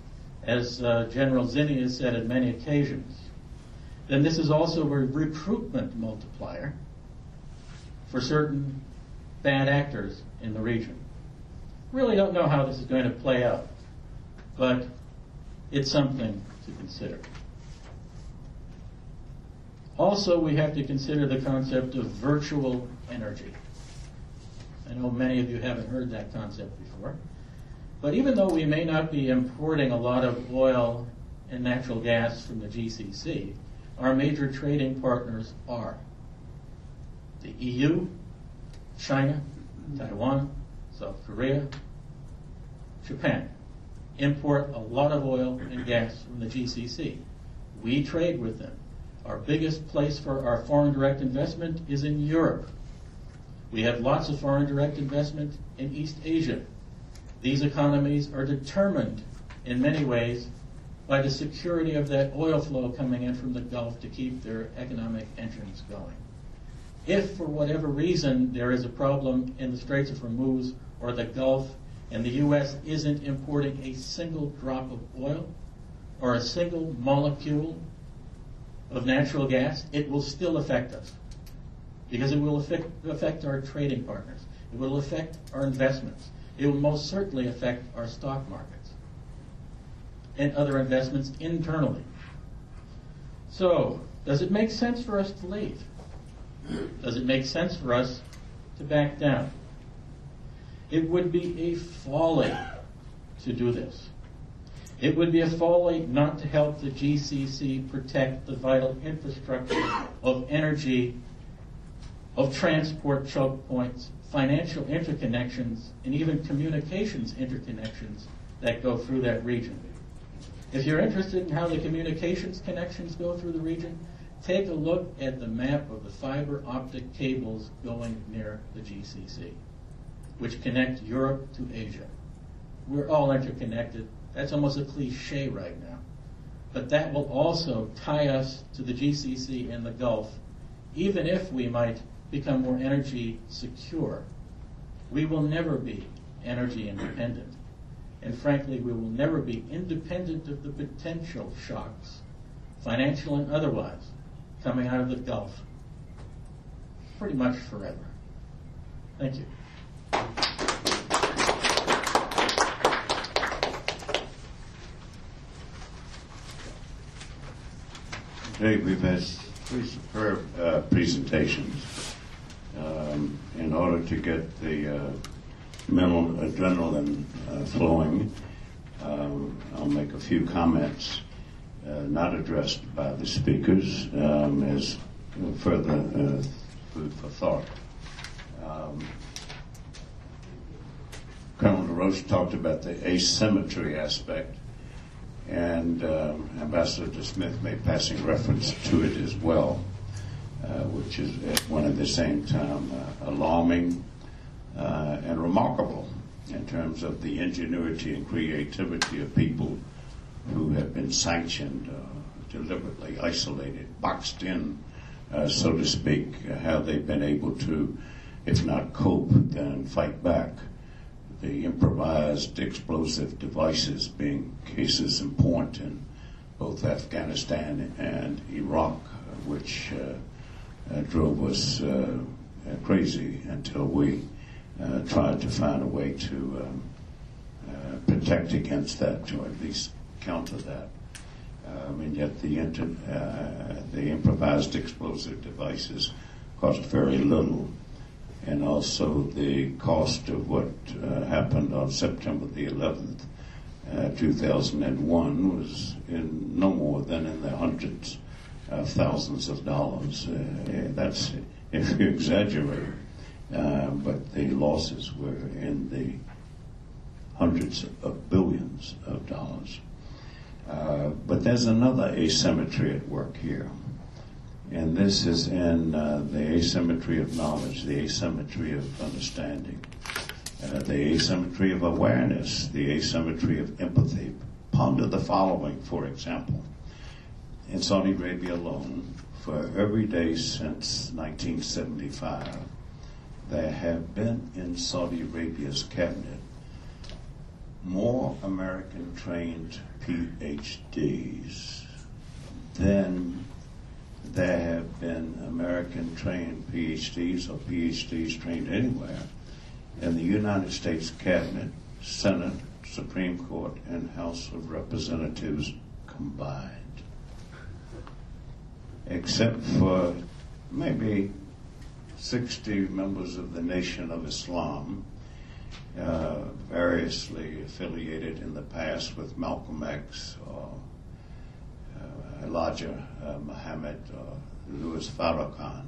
as uh, General Zinni has said on many occasions, then this is also a recruitment multiplier for certain bad actors in the region. Really don't know how this is going to play out, but it's something to consider. Also, we have to consider the concept of virtual energy. I know many of you haven't heard that concept before. But even though we may not be importing a lot of oil and natural gas from the GCC, our major trading partners are the EU, China, Taiwan, South Korea, Japan. Import a lot of oil and gas from the GCC. We trade with them. Our biggest place for our foreign direct investment is in Europe. We have lots of foreign direct investment in East Asia. These economies are determined in many ways by the security of that oil flow coming in from the Gulf to keep their economic engines going. If, for whatever reason, there is a problem in the Straits of Hormuz or the Gulf and the U.S. isn't importing a single drop of oil or a single molecule of natural gas, it will still affect us because it will affect, our trading partners. It will affect our investments. It will most certainly affect our stock markets and other investments internally. So, does it make sense for us to leave? Does it make sense for us to back down? It would be a folly to do this. It would be a folly not to help the GCC protect the vital infrastructure of energy of transport choke points, financial interconnections, and even communications interconnections that go through that region. If you're interested in how the communications connections go through the region, take a look at the map of the fiber optic cables going near the GCC, which connect Europe to Asia. We're all interconnected. That's almost a cliche right now. But that will also tie us to the GCC and the Gulf, even if we might become more energy secure. We will never be energy independent. And frankly, we will never be independent of the potential shocks, financial and otherwise, coming out of the Gulf pretty much forever. Thank you. Today we've had three superb uh, presentations um, in order to get the uh, mental adrenaline uh, flowing. Um, I'll make a few comments uh, not addressed by the speakers. Um, as further uh, food for thought. Um, talked about the asymmetry aspect, and um, Ambassador DeSmith made passing reference to it as well, uh, which is at one at the same time uh, alarming uh, and remarkable in terms of the ingenuity and creativity of people who have been sanctioned, uh, deliberately isolated, boxed in, uh, so to speak, how they've been able to, if not cope, then fight back. The improvised explosive devices being cases in point in both Afghanistan and Iraq, which uh, uh, drove us uh, crazy until we uh, tried to find a way to um, uh, protect against that, to at least counter that. Um, and yet the, inter, uh, the improvised explosive devices cost very little. And also the cost of what uh, happened on September the 11th, uh, 2001 was in no more than in the hundreds of thousands of dollars. Uh, that's if you exaggerate. Uh, but the losses were in the hundreds of billions of dollars. Uh, but there's another asymmetry at work here. And this is in uh, the asymmetry of knowledge, the asymmetry of understanding, uh, the asymmetry of awareness, the asymmetry of empathy. Ponder the following, for example. In Saudi Arabia alone, for every day since 1975, there have been in Saudi Arabia's cabinet more American trained PhDs than there have been American trained PhDs or PhDs trained anywhere in the United States Cabinet, Senate, Supreme Court, and House of Representatives combined. Except for maybe 60 members of the Nation of Islam, uh, variously affiliated in the past with Malcolm X or Elijah uh, Muhammad or Louis Farrakhan.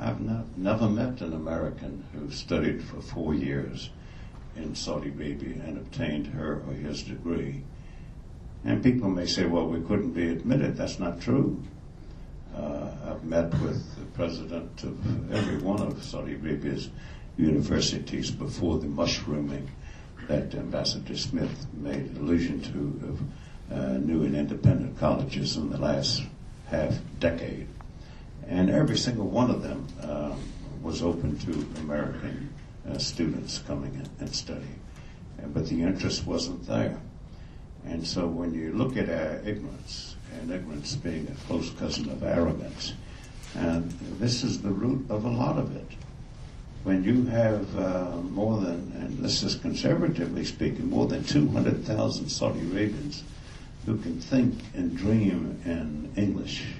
I've not, never met an American who studied for four years in Saudi Arabia and obtained her or his degree. And people may say, well, we couldn't be admitted. That's not true. Uh, I've met with the president of every one of Saudi Arabia's universities before the mushrooming that Ambassador Smith made allusion to uh, new and independent colleges in the last half decade. And every single one of them um, was open to American uh, students coming in and studying. But the interest wasn't there. And so when you look at ignorance, and ignorance being a close cousin of arrogance. And this is the root of a lot of it. When you have uh, more than, and this is conservatively speaking, more than 200,000 Saudi Arabians who can think and dream in English,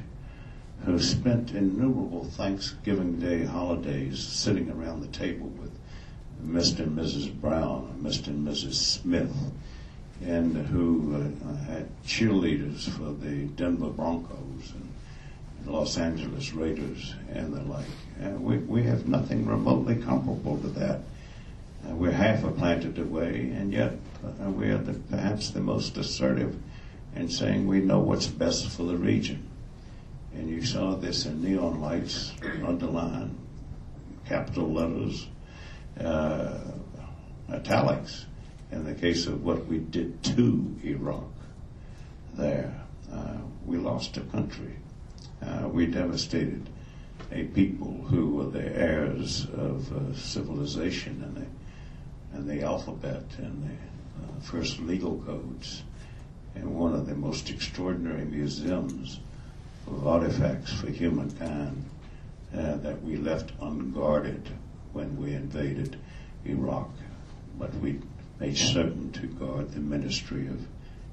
who spent innumerable Thanksgiving Day holidays sitting around the table with Mr. and Mrs. Brown, Mr. and Mrs. Smith, and who uh, had cheerleaders for the Denver Broncos and Los Angeles Raiders and the like. We, we have nothing remotely comparable to that. Uh, we're half a planet away, and yet uh, we are the, perhaps the most assertive in saying we know what's best for the region. And you saw this in neon lights, underlined, capital letters, uh, italics in the case of what we did to Iraq there. Uh, we lost a country. Uh, we devastated a people who were the heirs of uh, civilization and the, and the alphabet and the uh, first legal codes and one of the most extraordinary museums of artifacts for humankind uh, that we left unguarded when we invaded Iraq. But we made certain to guard the Ministry of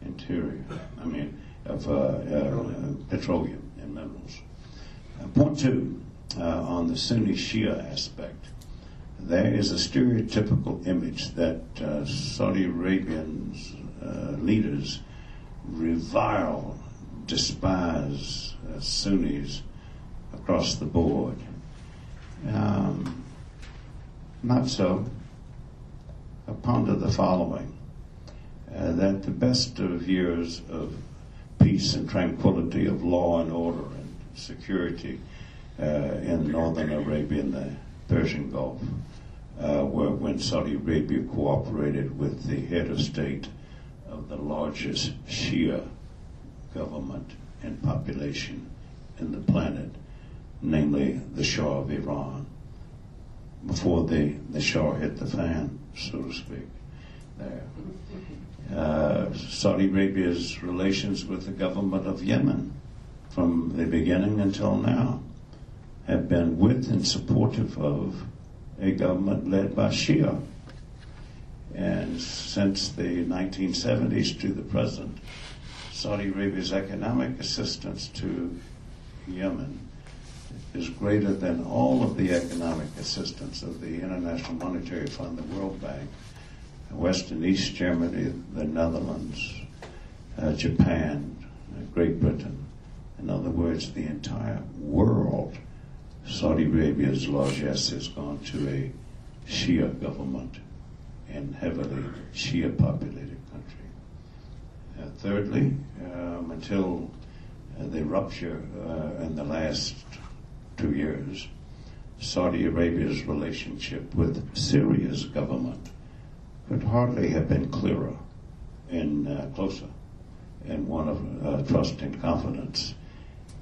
Interior, I mean, of uh, uh, petroleum and minerals. Uh, point two, uh, on the Sunni Shia aspect, there is a stereotypical image that uh, Saudi Arabian leaders revile, despise Sunnis across the board. Um, not so. I ponder the following uh, that the best of years of peace and tranquility, of law and order and security uh, in northern Arabia and the Persian Gulf uh, were when Saudi Arabia cooperated with the head of state the largest Shia government and population in the planet, namely the Shah of Iran, before the, the Shah hit the fan, so to speak. There. Uh, Saudi Arabia's relations with the government of Yemen from the beginning until now have been with and supportive of a government led by Shia. And since the 1970s to the present, Saudi Arabia's economic assistance to Yemen is greater than all of the economic assistance of the International Monetary Fund, the World Bank, West and East Germany, the Netherlands, uh, Japan, uh, Great Britain. In other words, the entire world, Saudi Arabia's largesse has gone to a Shia government and heavily Shia populated country. Uh, thirdly, um, until uh, the rupture uh, in the last two years, Saudi Arabia's relationship with Syria's government could hardly have been clearer and uh, closer and one of uh, trust and confidence.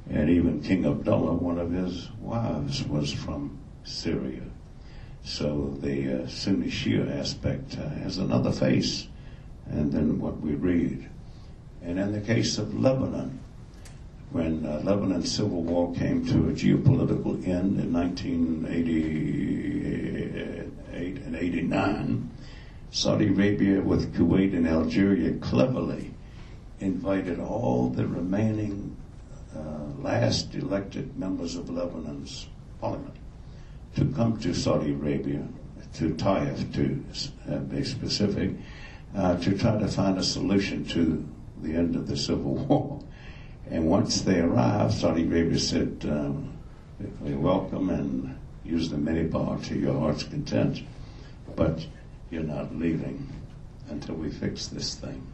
And even King Abdullah, one of his wives, was from Syria. So the uh, Sunni Shia aspect uh, has another face and then what we read. And in the case of Lebanon, when uh, Lebanon's civil war came to a geopolitical end in 1988 and 89, Saudi Arabia with Kuwait and Algeria cleverly invited all the remaining uh, last elected members of Lebanon's parliament to come to Saudi Arabia, to Taif to uh, be specific, uh, to try to find a solution to the end of the civil war. And once they arrived, Saudi Arabia said, um, we welcome and use the minibar to your heart's content, but you're not leaving until we fix this thing.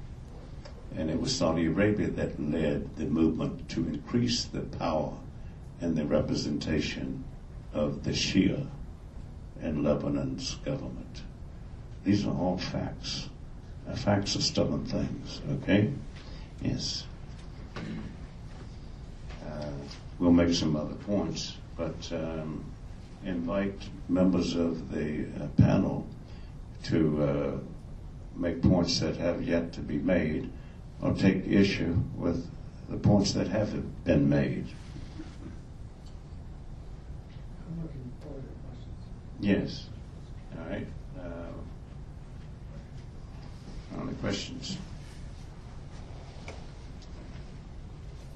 And it was Saudi Arabia that led the movement to increase the power and the representation of the Shia in Lebanon's government. These are all facts. Uh, facts are stubborn things, okay? Yes. Uh, we'll make some other points, but um, invite members of the uh, panel to uh, make points that have yet to be made or take issue with the points that have been made. I'm looking forward to questions. Yes. All right. Uh, Other questions?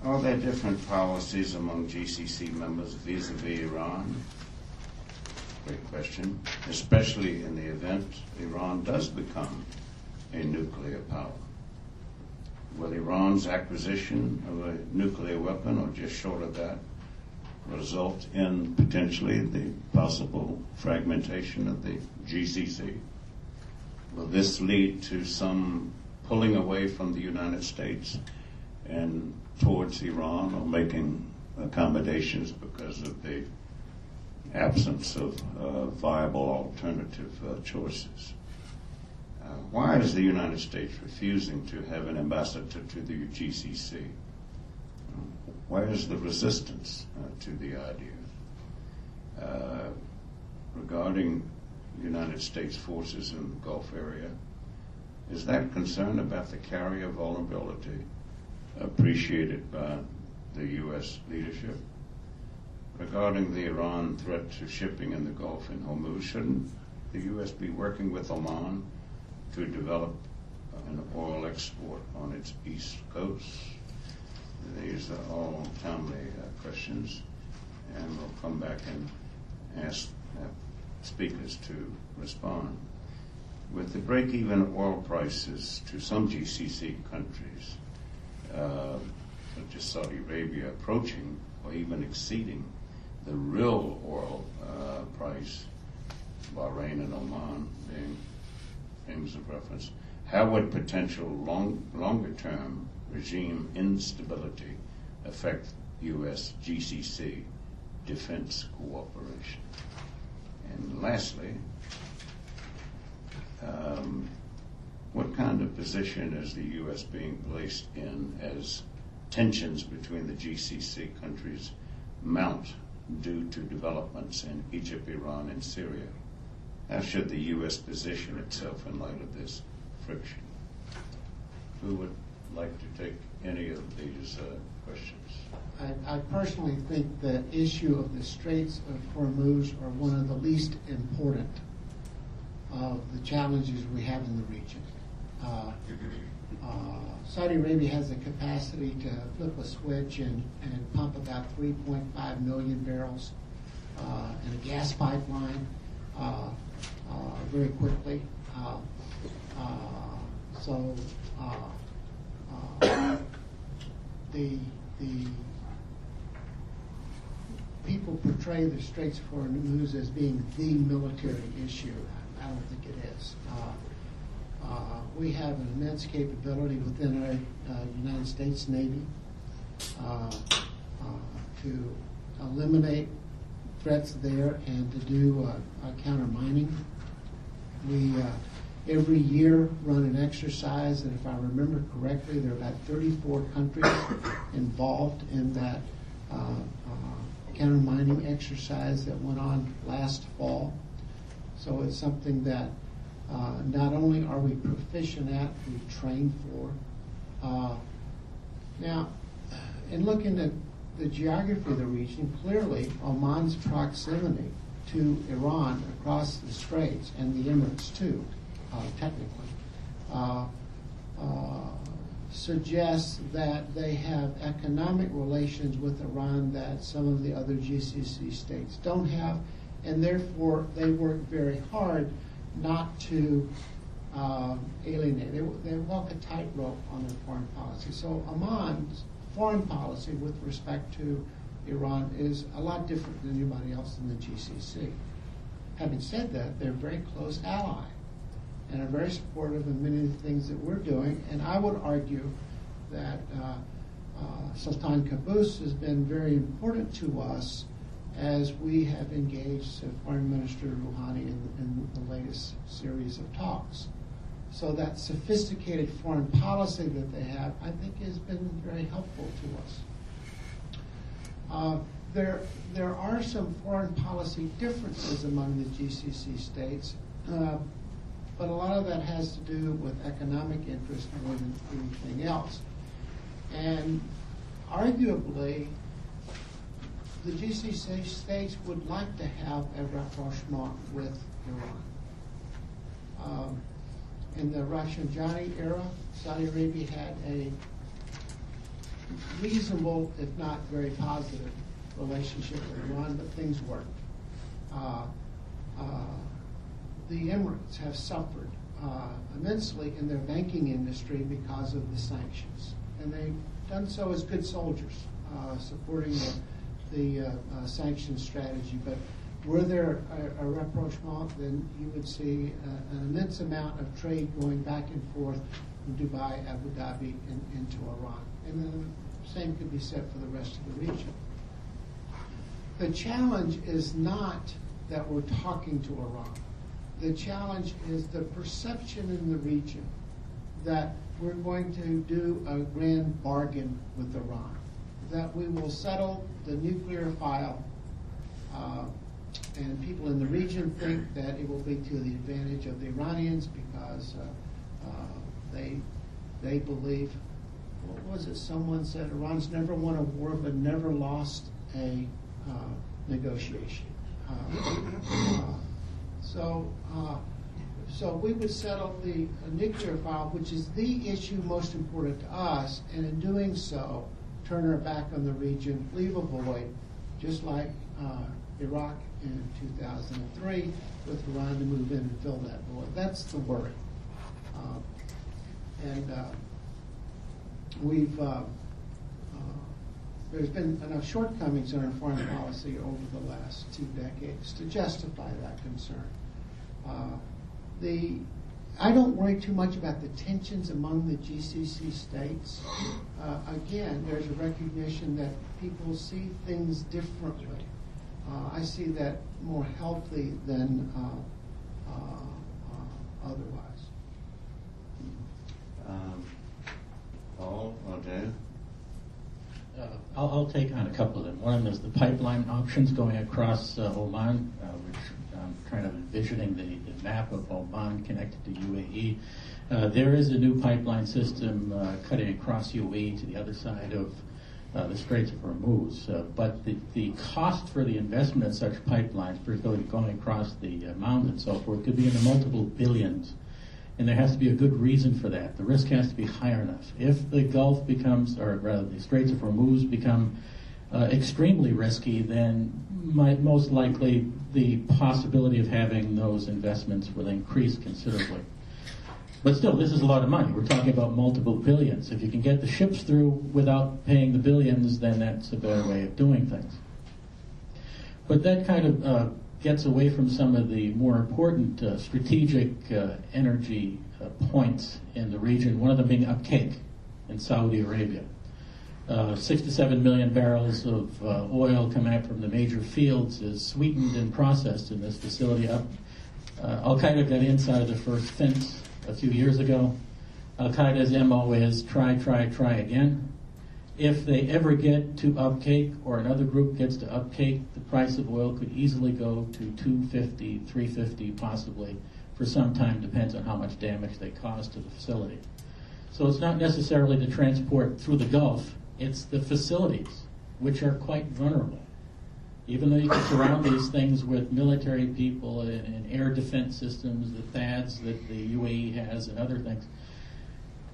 Are there different policies among GCC members vis-à-vis Iran? Great question. Especially in the event Iran does become a nuclear power. Will Iran's acquisition of a nuclear weapon, or just short of that, result in potentially the possible fragmentation of the GCC? Will this lead to some pulling away from the United States and towards Iran or making accommodations because of the absence of uh, viable alternative uh, choices? Uh, why is the United States refusing to have an ambassador to the GCC? Where is the resistance uh, to the idea? Uh, regarding United States forces in the Gulf area, is that concern about the carrier vulnerability appreciated by the U.S. leadership? Regarding the Iran threat to shipping in the Gulf in Hormuz, shouldn't the U.S. be working with Oman to develop an oil export on its east coast? These are all timely uh, questions, and we'll come back and ask uh, speakers to respond. With the break-even oil prices to some GCC countries, uh, such as Saudi Arabia, approaching or even exceeding the real oil uh, price, Bahrain and Oman being frames of reference, how would potential long, longer-term regime instability affect U.S. GCC defense cooperation? And lastly, um, what kind of position is the U.S. being placed in as tensions between the GCC countries mount due to developments in Egypt, Iran, and Syria? How should the U.S. position itself in light of this friction? Who would like to take any of these uh, questions? I, I personally think the issue of the Straits of Hormuz are one of the least important of the challenges we have in the region. Uh, uh, Saudi Arabia has the capacity to flip a switch and, and pump about 3.5 million barrels uh, in a gas pipeline uh, uh, very quickly. So the the people portray the Straits of Hormuz as being the military issue. I don't think it is. Uh, uh, we have an immense capability within our uh, United States Navy uh, uh, to eliminate threats there and to do uh, counter mining. We every year run an exercise, and if I remember correctly, there are about 34 countries involved in that uh, uh, counter mining exercise that went on last fall. So it's something that uh, not only are we proficient at, we train for. Uh, now, in looking at the geography of the region, clearly Oman's proximity to Iran across the Straits and the Emirates too, technically, uh, uh, suggests that they have economic relations with Iran that some of the other GCC states don't have, and therefore they work very hard not to alienate. They, they walk a tightrope on their foreign policy. So Oman's foreign policy with respect to Iran is a lot different than anybody else in the GCC. Having said that, they're very close ally and are very supportive of many of the things that we're doing. And I would argue that uh, uh, Sultan Qaboos has been very important to us as we have engaged Foreign Minister Rouhani in, in the latest series of talks. So that sophisticated foreign policy that they have, I think, has been very helpful to us. Uh, there, there are some foreign policy differences among the GCC states, uh, but a lot of that has to do with economic interest more than anything else. And arguably, the GCC states would like to have a rapprochement with Iran. Um, in the Rafsanjani era, Saudi Arabia had a reasonable, if not very positive, relationship with Iran, but things worked. Uh, uh, the Emirates have suffered uh, immensely in their banking industry because of the sanctions, and they've done so as good soldiers, uh, supporting the, the uh, uh, sanction strategy. But were there a, a rapprochement, then you would see uh, an immense amount of trade going back and forth from Dubai, Abu Dhabi, and into Iran. And then the same could be said for the rest of the region. The challenge is not that we're talking to Iran. The challenge is the perception in the region that we're going to do a grand bargain with Iran, that we will settle the nuclear file uh, and people in the region think that it will be to the advantage of the Iranians because uh, uh, they they believe. What was it? Someone said Iran's never won a war but never lost a uh, negotiation. Uh, uh, so. Uh, so we would settle the nuclear file, which is the issue most important to us, and in doing so, turn our back on the region, leave a void, just like Iraq in 2003 with Iran to move in and fill that void. That's the worry. Uh, and uh, we've uh, uh there's been enough shortcomings in our foreign policy over the last two decades to justify that concern. Uh, the I don't worry too much about the tensions among the GCC states. Uh, again, there's a recognition that people see things differently. Uh, I see that more healthy than uh, uh, uh, otherwise. Um, Paul, or Joe? Uh, I'll, I'll take on a couple of them. One is the pipeline options going across uh, Oman, uh, which I'm kind of envisioning the, the map of Oman connected to UAE. Uh, there is a new pipeline system uh, cutting across UAE to the other side of uh, the Straits of Hormuz. Uh, but the, the cost for the investment in such pipelines, particularly going across the uh, mountains and so forth, could be in the multiple billions. And there has to be a good reason for that. The risk has to be high enough. If the Gulf becomes, or rather the Straits of Hormuz become uh, extremely risky, then might, most likely the possibility of having those investments will increase considerably. But still, this is a lot of money. We're talking about multiple billions. If you can get the ships through without paying the billions, then that's a better way of doing things. But that kind of uh, gets away from some of the more important uh, strategic uh, energy uh, points in the region, one of them being Abqaiq in Saudi Arabia. Uh, six to seven million barrels of uh, oil coming out from the major fields is sweetened and processed in this facility. Up, Al Qaeda got inside the first fence a few years ago. Al Qaeda's MO is try, try, try again. If they ever get to Abqaiq or another group gets to Abqaiq, the price of oil could easily go to 250, 350 possibly for some time, depends on how much damage they cause to the facility. So it's not necessarily the transport through the Gulf, it's the facilities, which are quite vulnerable. Even though you can surround these things with military people and, and air defense systems, the THAADs that the UAE has and other things,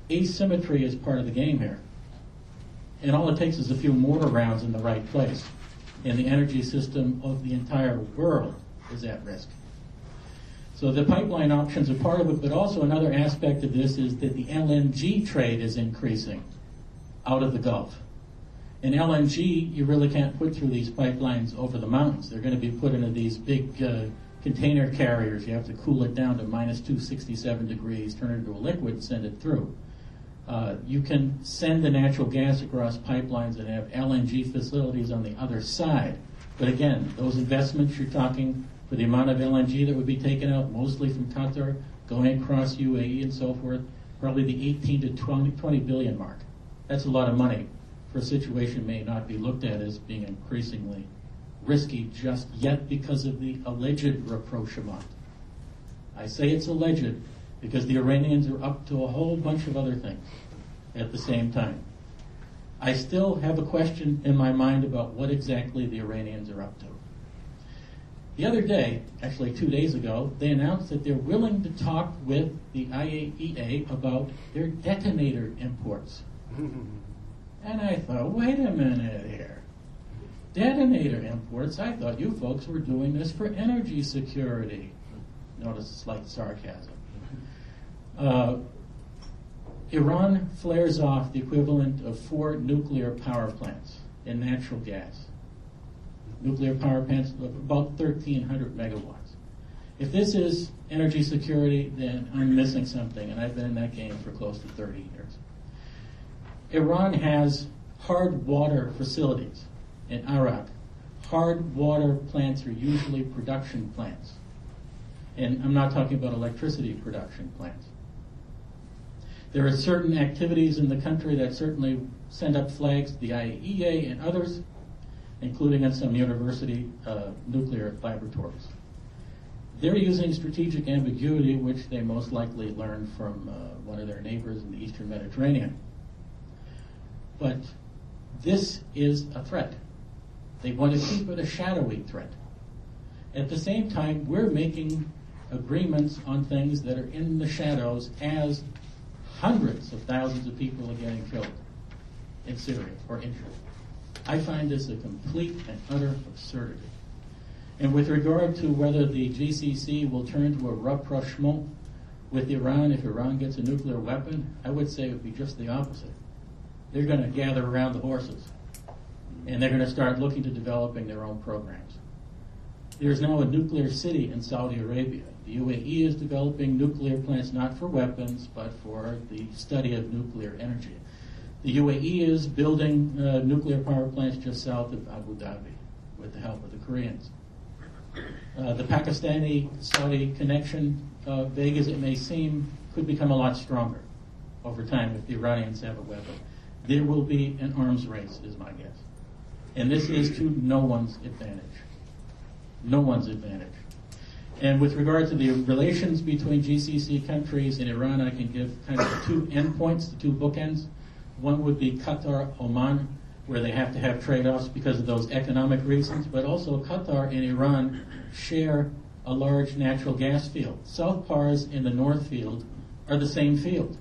asymmetry is part of the game here. And all it takes is a few mortar rounds in the right place. And the energy system of the entire world is at risk. So the pipeline options are part of it, but also another aspect of this is that the LNG trade is increasing out of the Gulf. In LNG, you really can't put through these pipelines over the mountains. They're going to be put into these big uh, container carriers. You have to cool it down to minus 267 degrees, turn it into a liquid, and send it through. Uh, you can send the natural gas across pipelines and have LNG facilities on the other side. But again, those investments you're talking for the amount of LNG that would be taken out, mostly from Qatar, going across UAE and so forth, probably the 18 to 20, 20 billion mark. That's a lot of money for a situation may not be looked at as being increasingly risky just yet because of the alleged rapprochement. I say it's alleged because the Iranians are up to a whole bunch of other things at the same time. I still have a question in my mind about what exactly the Iranians are up to. The other day, actually two days ago, they announced that they're willing to talk with the IAEA about their detonator imports. and I thought, wait a minute here. Detonator imports, I thought you folks were doing this for energy security. Notice slight sarcasm. Uh, Iran flares off the equivalent of four nuclear power plants in natural gas. Nuclear power plants of about 1,300 megawatts. If this is energy security, then I'm missing something, and I've been in that game for close to 30 years. Iran has hard water facilities in Arak. Hard water plants are usually production plants. And I'm not talking about electricity production plants. There are certain activities in the country that certainly send up flags the IAEA and others, including at some university uh, nuclear laboratories. They're using strategic ambiguity, which they most likely learned from uh, one of their neighbors in the eastern Mediterranean. But this is a threat. They want to keep it a shadowy threat. At the same time, we're making agreements on things that are in the shadows as hundreds of thousands of people are getting killed in Syria or injured. I find this a complete and utter absurdity. And with regard to whether the GCC will turn to a rapprochement with Iran if Iran gets a nuclear weapon, I would say it would be just the opposite. They're going to gather around the horses. and they're going to start looking to developing their own programs. There's now a nuclear city in Saudi Arabia. The UAE is developing nuclear plants not for weapons, but for the study of nuclear energy. The UAE is building uh, nuclear power plants just south of Abu Dhabi with the help of the Koreans. Uh, the Pakistani Saudi connection, uh, vague as it may seem, could become a lot stronger over time if the Iranians have a weapon. There will be an arms race, is my guess. And this is to no one's advantage. No one's advantage. And with regard to the relations between GCC countries and Iran, I can give kind of two endpoints, the two bookends. One would be Qatar, Oman, where they have to have trade-offs because of those economic reasons, but also Qatar and Iran share a large natural gas field. South Pars and the North Field are the same field.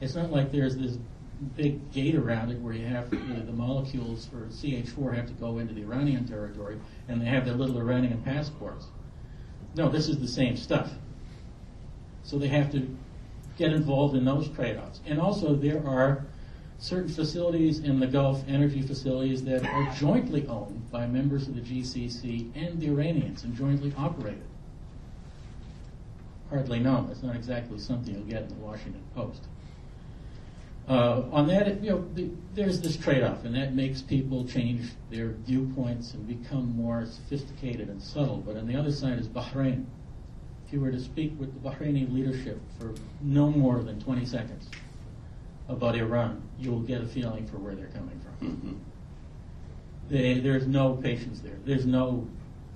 It's not like there's this big gate around it where you have you know, the molecules for CH4 have to go into the Iranian territory and they have their little Iranian passports. No, this is the same stuff. So they have to get involved in those trade-offs. And also there are certain facilities in the Gulf, energy facilities that are jointly owned by members of the GCC and the Iranians and jointly operated. Hardly known. It's not exactly something you'll get in the Washington Post. Uh, on that, you know, the, there's this trade-off, and that makes people change their viewpoints and become more sophisticated and subtle. But on the other side is Bahrain. If you were to speak with the Bahraini leadership for no more than 20 seconds about Iran, you'll get a feeling for where they're coming from. Mm-hmm. They, there's no patience there. There's no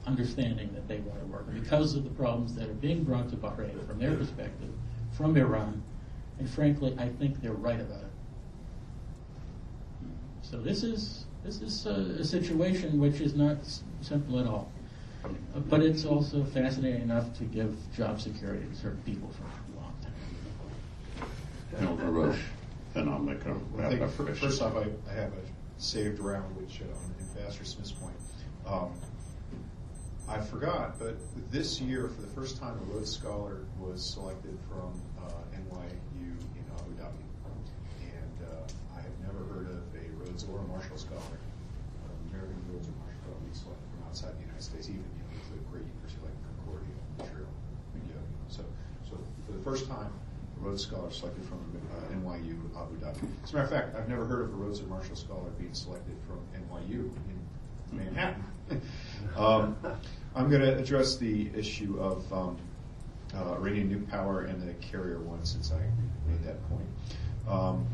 understanding that they want to work because of the problems that are being brought to Bahrain from their perspective, from Iran, and frankly, I think they're right about it. So this is this is a, a situation which is not s- simple at all, Uh, but it's also fascinating enough to give job security to certain people for a long time. No, Baruch, and I'll make a I wrap think up first off, I, I have a saved round, which, uh, on Ambassador Smith's point. Um, I forgot, but this year, for the first time, a Rhodes Scholar was selected from, uh, NYU Rhodes or a Marshall Scholar, um, American Rhodes or Marshall Scholar being selected from outside the United States, even, you know, with a great university like Concordia, Montreal, McGill. So, so for the first time, a Rhodes Scholar selected from uh, NYU Abu Dhabi. As a matter of fact, I've never heard of a Rhodes or Marshall Scholar being selected from NYU in Manhattan. um, I'm going to address the issue of um, uh, Iranian nuke power and the carrier one since I made that point. Um,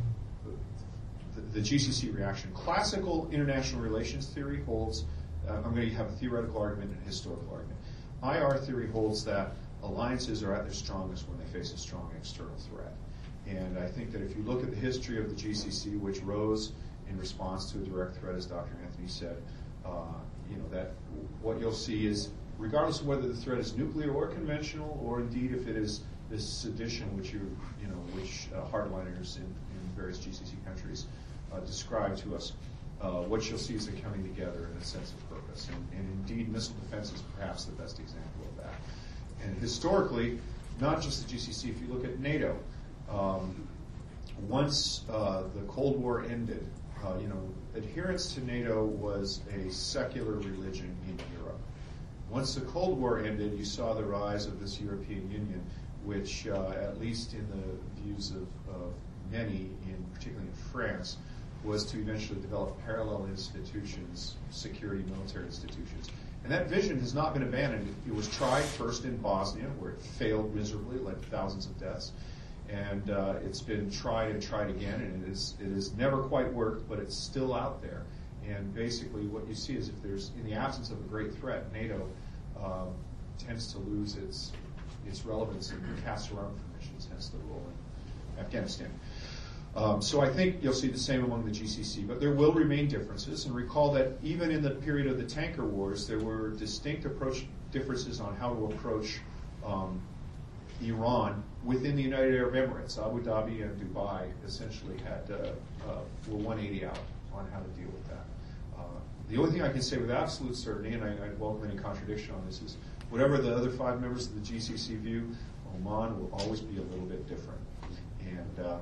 the, GCC reaction. Classical international relations theory holds, uh, I'm going to have a theoretical argument and a historical argument. IR theory holds that alliances are at their strongest when they face a strong external threat. And I think that if you look at the history of the GCC, which rose in response to a direct threat, as Dr. Anthony said, uh, you know, that what you'll see is, regardless of whether the threat is nuclear or conventional, or indeed if it is this sedition, which you, you know, which uh, hardliners in, in various GCC countries uh, describe to us, uh, what you'll see is they're coming together in a sense of purpose. And, and indeed, missile defense is perhaps the best example of that. And historically, not just the GCC, if you look at NATO, um, once uh, the Cold War ended, uh, you know, adherence to NATO was a secular religion in Europe. Once the Cold War ended, you saw the rise of this European Union, which, uh, at least in the views of, of many, in particularly in France, was to eventually develop parallel institutions, security military institutions. And that vision has not been abandoned. It was tried first in Bosnia, where it failed miserably, led to thousands of deaths. And uh, it's been tried and tried again, and it is it has never quite worked, but it's still out there. And basically, what you see is if there's in the absence of a great threat, NATO um, tends to lose its its relevance and casts around for missions, hence the role in Afghanistan. Um, so I think you'll see the same among the GCC, but there will remain differences. And recall that even in the period of the tanker wars, there were distinct approach differences on how to approach um, Iran within the United Arab Emirates. Abu Dhabi and Dubai essentially had uh, uh, were 180 out on how to deal with that. Uh, the only thing I can say with absolute certainty, and I, I welcome any contradiction on this, is whatever the other five members of the GCC view, Oman will always be a little bit different. And uh,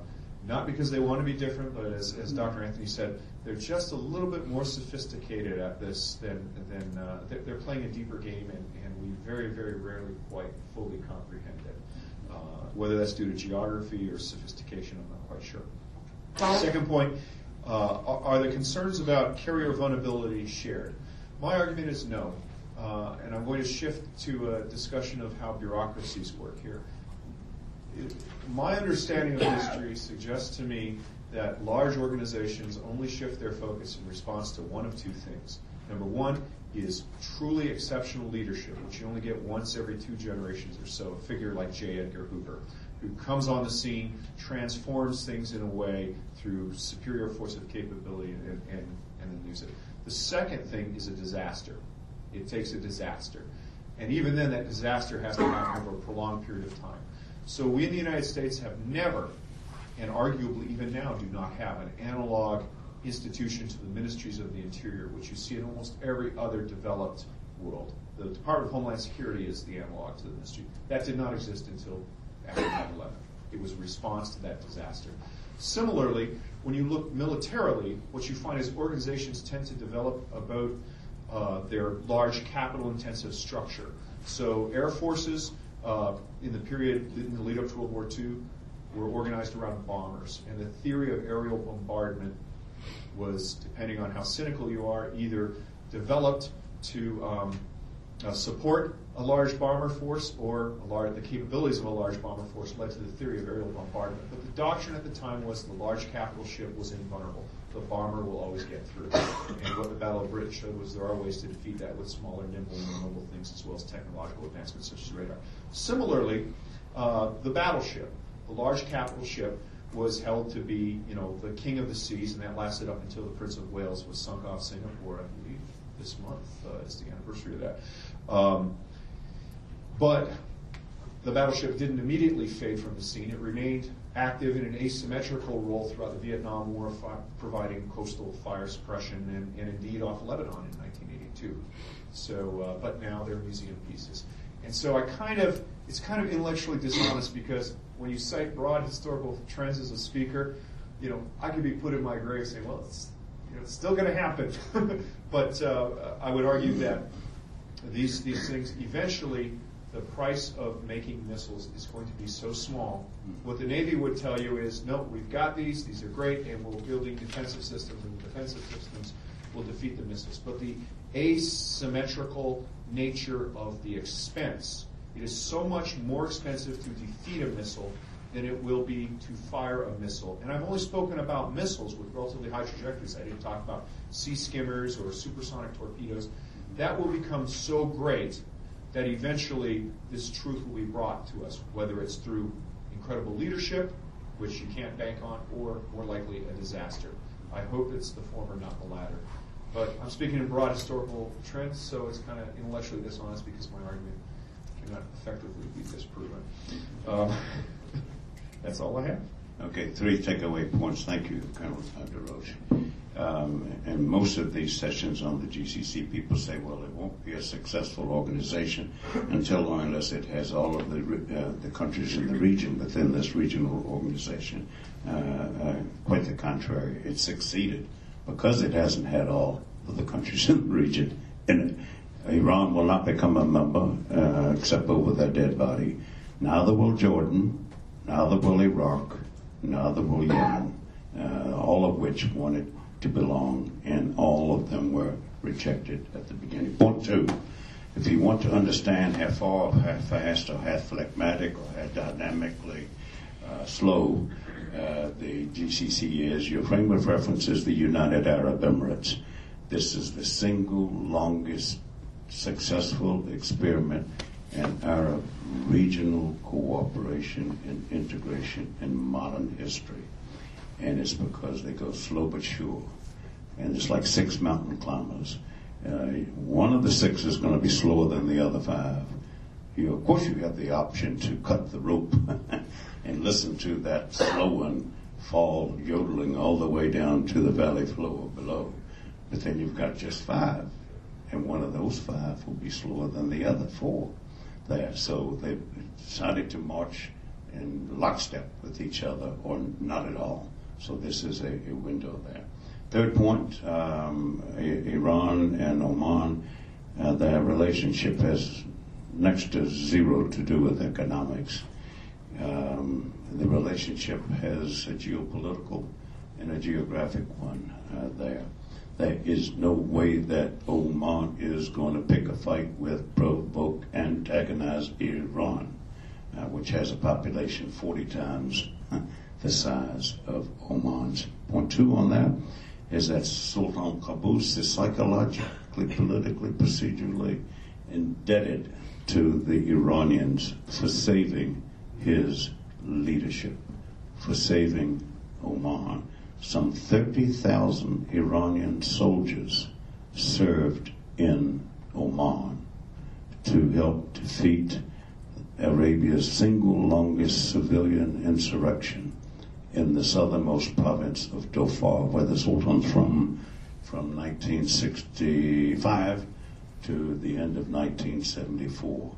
not because they want to be different, but as, as Dr. Anthony said, they're just a little bit more sophisticated at this than, than uh, they're, playing a deeper game, and, and we very, very rarely quite fully comprehend it. Uh, whether that's due to geography or sophistication, I'm not quite sure. Second point, uh, are are the concerns about carrier vulnerability shared? My argument is no, uh, and I'm going to shift to a discussion of how bureaucracies work here. My understanding of history suggests to me that large organizations only shift their focus in response to one of two things. Number one is truly exceptional leadership, which you only get once every two generations or so. A figure like J. Edgar Hoover, who comes on the scene, transforms things in a way through superior force of capability, and, and, and then use it. The second thing is a disaster. It takes a disaster. And even then, that disaster has to happen over a prolonged period of time. So we in the United States have never, and arguably even now do not have, an analog institution to the ministries of the interior, which you see in almost every other developed world. The Department of Homeland Security is the analog to the ministry. That did not exist until after 9 11. It was a response to that disaster. Similarly, when you look militarily, what you find is organizations tend to develop about uh, their large capital intensive structure. So, air forces uh, in the period in the lead up to World War II were organized around bombers. And the theory of aerial bombardment was, depending on how cynical you are, either developed to um, uh, support a large bomber force or large, the capabilities of a large bomber force led to the theory of aerial bombardment. But the doctrine at the time was the large capital ship was invulnerable. The bomber will always get through. And what the Battle of Britain showed was there are ways to defeat that with smaller, nimble, and mobile things as well as technological advancements such as radar. Similarly, uh, the battleship, the large capital ship, was held to be, you know, the king of the seas, and that lasted up until the Prince of Wales was sunk off Singapore, I believe, this month uh, is the anniversary of that. Um, but the battleship didn't immediately fade from the scene. It remained active in an asymmetrical role throughout the Vietnam War, fi- providing coastal fire suppression and, and indeed off Lebanon in 1982. So, uh, but now they're museum pieces. And so I kind of, it's kind of intellectually dishonest because when you cite broad historical trends as a speaker, you know, I could be put in my grave saying, well, it's, you know, it's still going to happen. but uh, I would argue that these, these things eventually the price of making missiles is going to be so small. Hmm. What the Navy would tell you is, no, we've got these, these are great, and we're building defensive systems, and the defensive systems will defeat the missiles. But the asymmetrical nature of the expense, it is so much more expensive to defeat a missile than it will be to fire a missile. And I've only spoken about missiles with relatively high trajectories. I didn't talk about sea skimmers or supersonic torpedoes. Hmm. That will become so great that eventually this truth will be brought to us, whether it's through incredible leadership, which you can't bank on, or more likely a disaster. I hope it's the former, not the latter. But I'm speaking in broad historical trends, so it's kind of intellectually dishonest because my argument cannot effectively be disproven. Um, that's all I have. Okay, three takeaway points. Thank you, Colonel DeRoche. Um, and most of these sessions on the GCC, people say, well, it won't be a successful organization until or unless it has all of the uh, the countries in the region within this regional organization. Uh, uh, quite the contrary, it succeeded because it hasn't had all of the countries in the region. And Iran will not become a member uh, except over their dead body. Neither will Jordan. Neither will Iraq. Neither will Yemen. Uh, all of which wanted to belong, and all of them were rejected at the beginning. Point two, if you want to understand how far, how fast, or how phlegmatic, or how dynamically uh, slow uh, the GCC is, your frame of reference is the United Arab Emirates. This is the single longest successful experiment in Arab regional cooperation and integration in modern history and it's because they go slow but sure. And it's like six mountain climbers. Uh, one of the six is going to be slower than the other five. You, of course, you have the option to cut the rope and listen to that slow one fall yodeling all the way down to the valley floor below. But then you've got just five, and one of those five will be slower than the other four there. So they decided to march in lockstep with each other or not at all. So this is a, a window there. Third point, um, Iran and Oman, uh, their relationship has next to zero to do with economics. Um, the relationship has a geopolitical and a geographic one uh, there. There is no way that Oman is going to pick a fight with, provoke, antagonize Iran, uh, which has a population 40 times the size of Oman's. Point two on that is that Sultan Qaboos is psychologically, politically, procedurally indebted to the Iranians for saving his leadership, for saving Oman. Some 30,000 Iranian soldiers served in Oman to help defeat Arabia's single longest civilian insurrection in the southernmost province of Dhofar, where the Sultan's from, from 1965 to the end of 1974.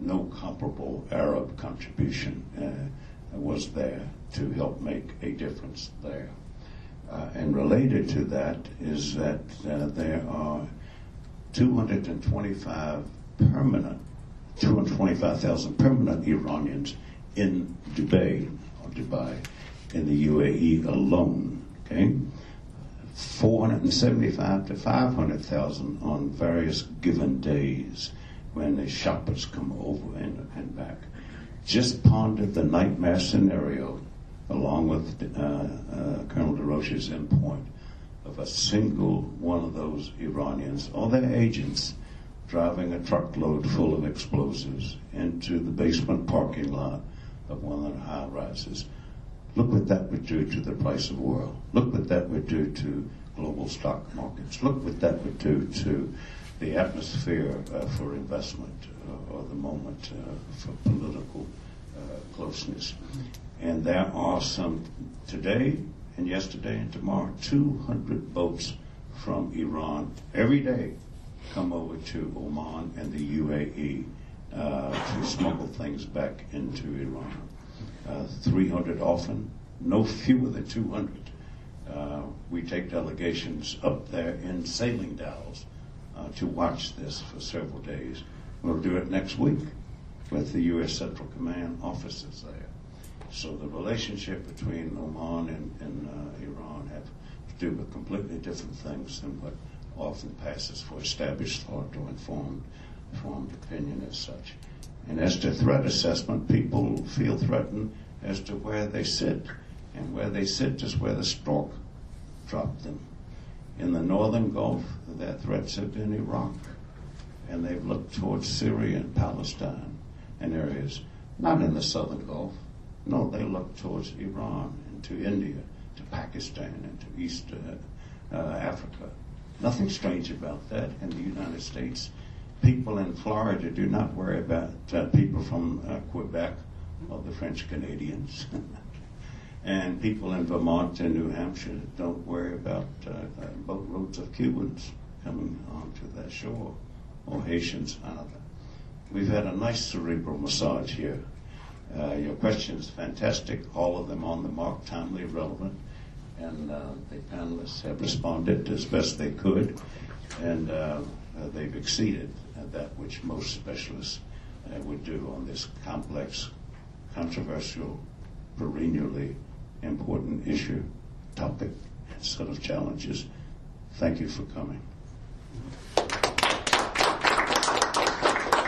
No comparable Arab contribution uh, was there to help make a difference there. Uh, and related to that is that uh, there are 225 permanent, 225,000 permanent Iranians in Dubai, or Dubai, in the UAE alone. Okay, 475 to 500,000 on various given days when the shoppers come over and, and back. Just ponder the nightmare scenario along with uh, uh, Colonel DeRoche's endpoint of a single one of those Iranians or their agents driving a truckload full of explosives into the basement parking lot of one of the high rises. Look what that would do to the price of oil. Look what that would do to global stock markets. Look what that would do to the atmosphere uh, for investment uh, or the moment uh, for political uh, closeness. And there are some today and yesterday and tomorrow 200 boats from Iran every day come over to Oman and the UAE uh, to smuggle things back into Iran. Uh, 300 often, no fewer than 200. Uh, we take delegations up there in sailing dhows uh, to watch this for several days. We'll do it next week with the U.S. Central Command officers there. So the relationship between Oman and, and uh, Iran have to do with completely different things than what often passes for established thought or informed, informed opinion as such. And as to threat assessment, people feel threatened as to where they sit. And where they sit is where the stork dropped them. In the northern Gulf, their threats have been Iraq. And they've looked towards Syria and Palestine and areas, not in the southern Gulf. No, they look towards Iran and to India, to Pakistan and to East uh, uh, Africa. Nothing strange about that in the United States people in Florida do not worry about uh, people from uh, Quebec or the French Canadians. and people in Vermont and New Hampshire don't worry about uh, uh boatloads of Cubans coming onto their shore or Haitians either. We've had a nice cerebral massage here. Uh, your questions fantastic, all of them on the mark, timely, relevant, and uh, the panelists have responded as best they could, and they've exceeded that which most specialists uh, would do on this complex, controversial, perennially important issue, topic, set of challenges. Thank you for coming.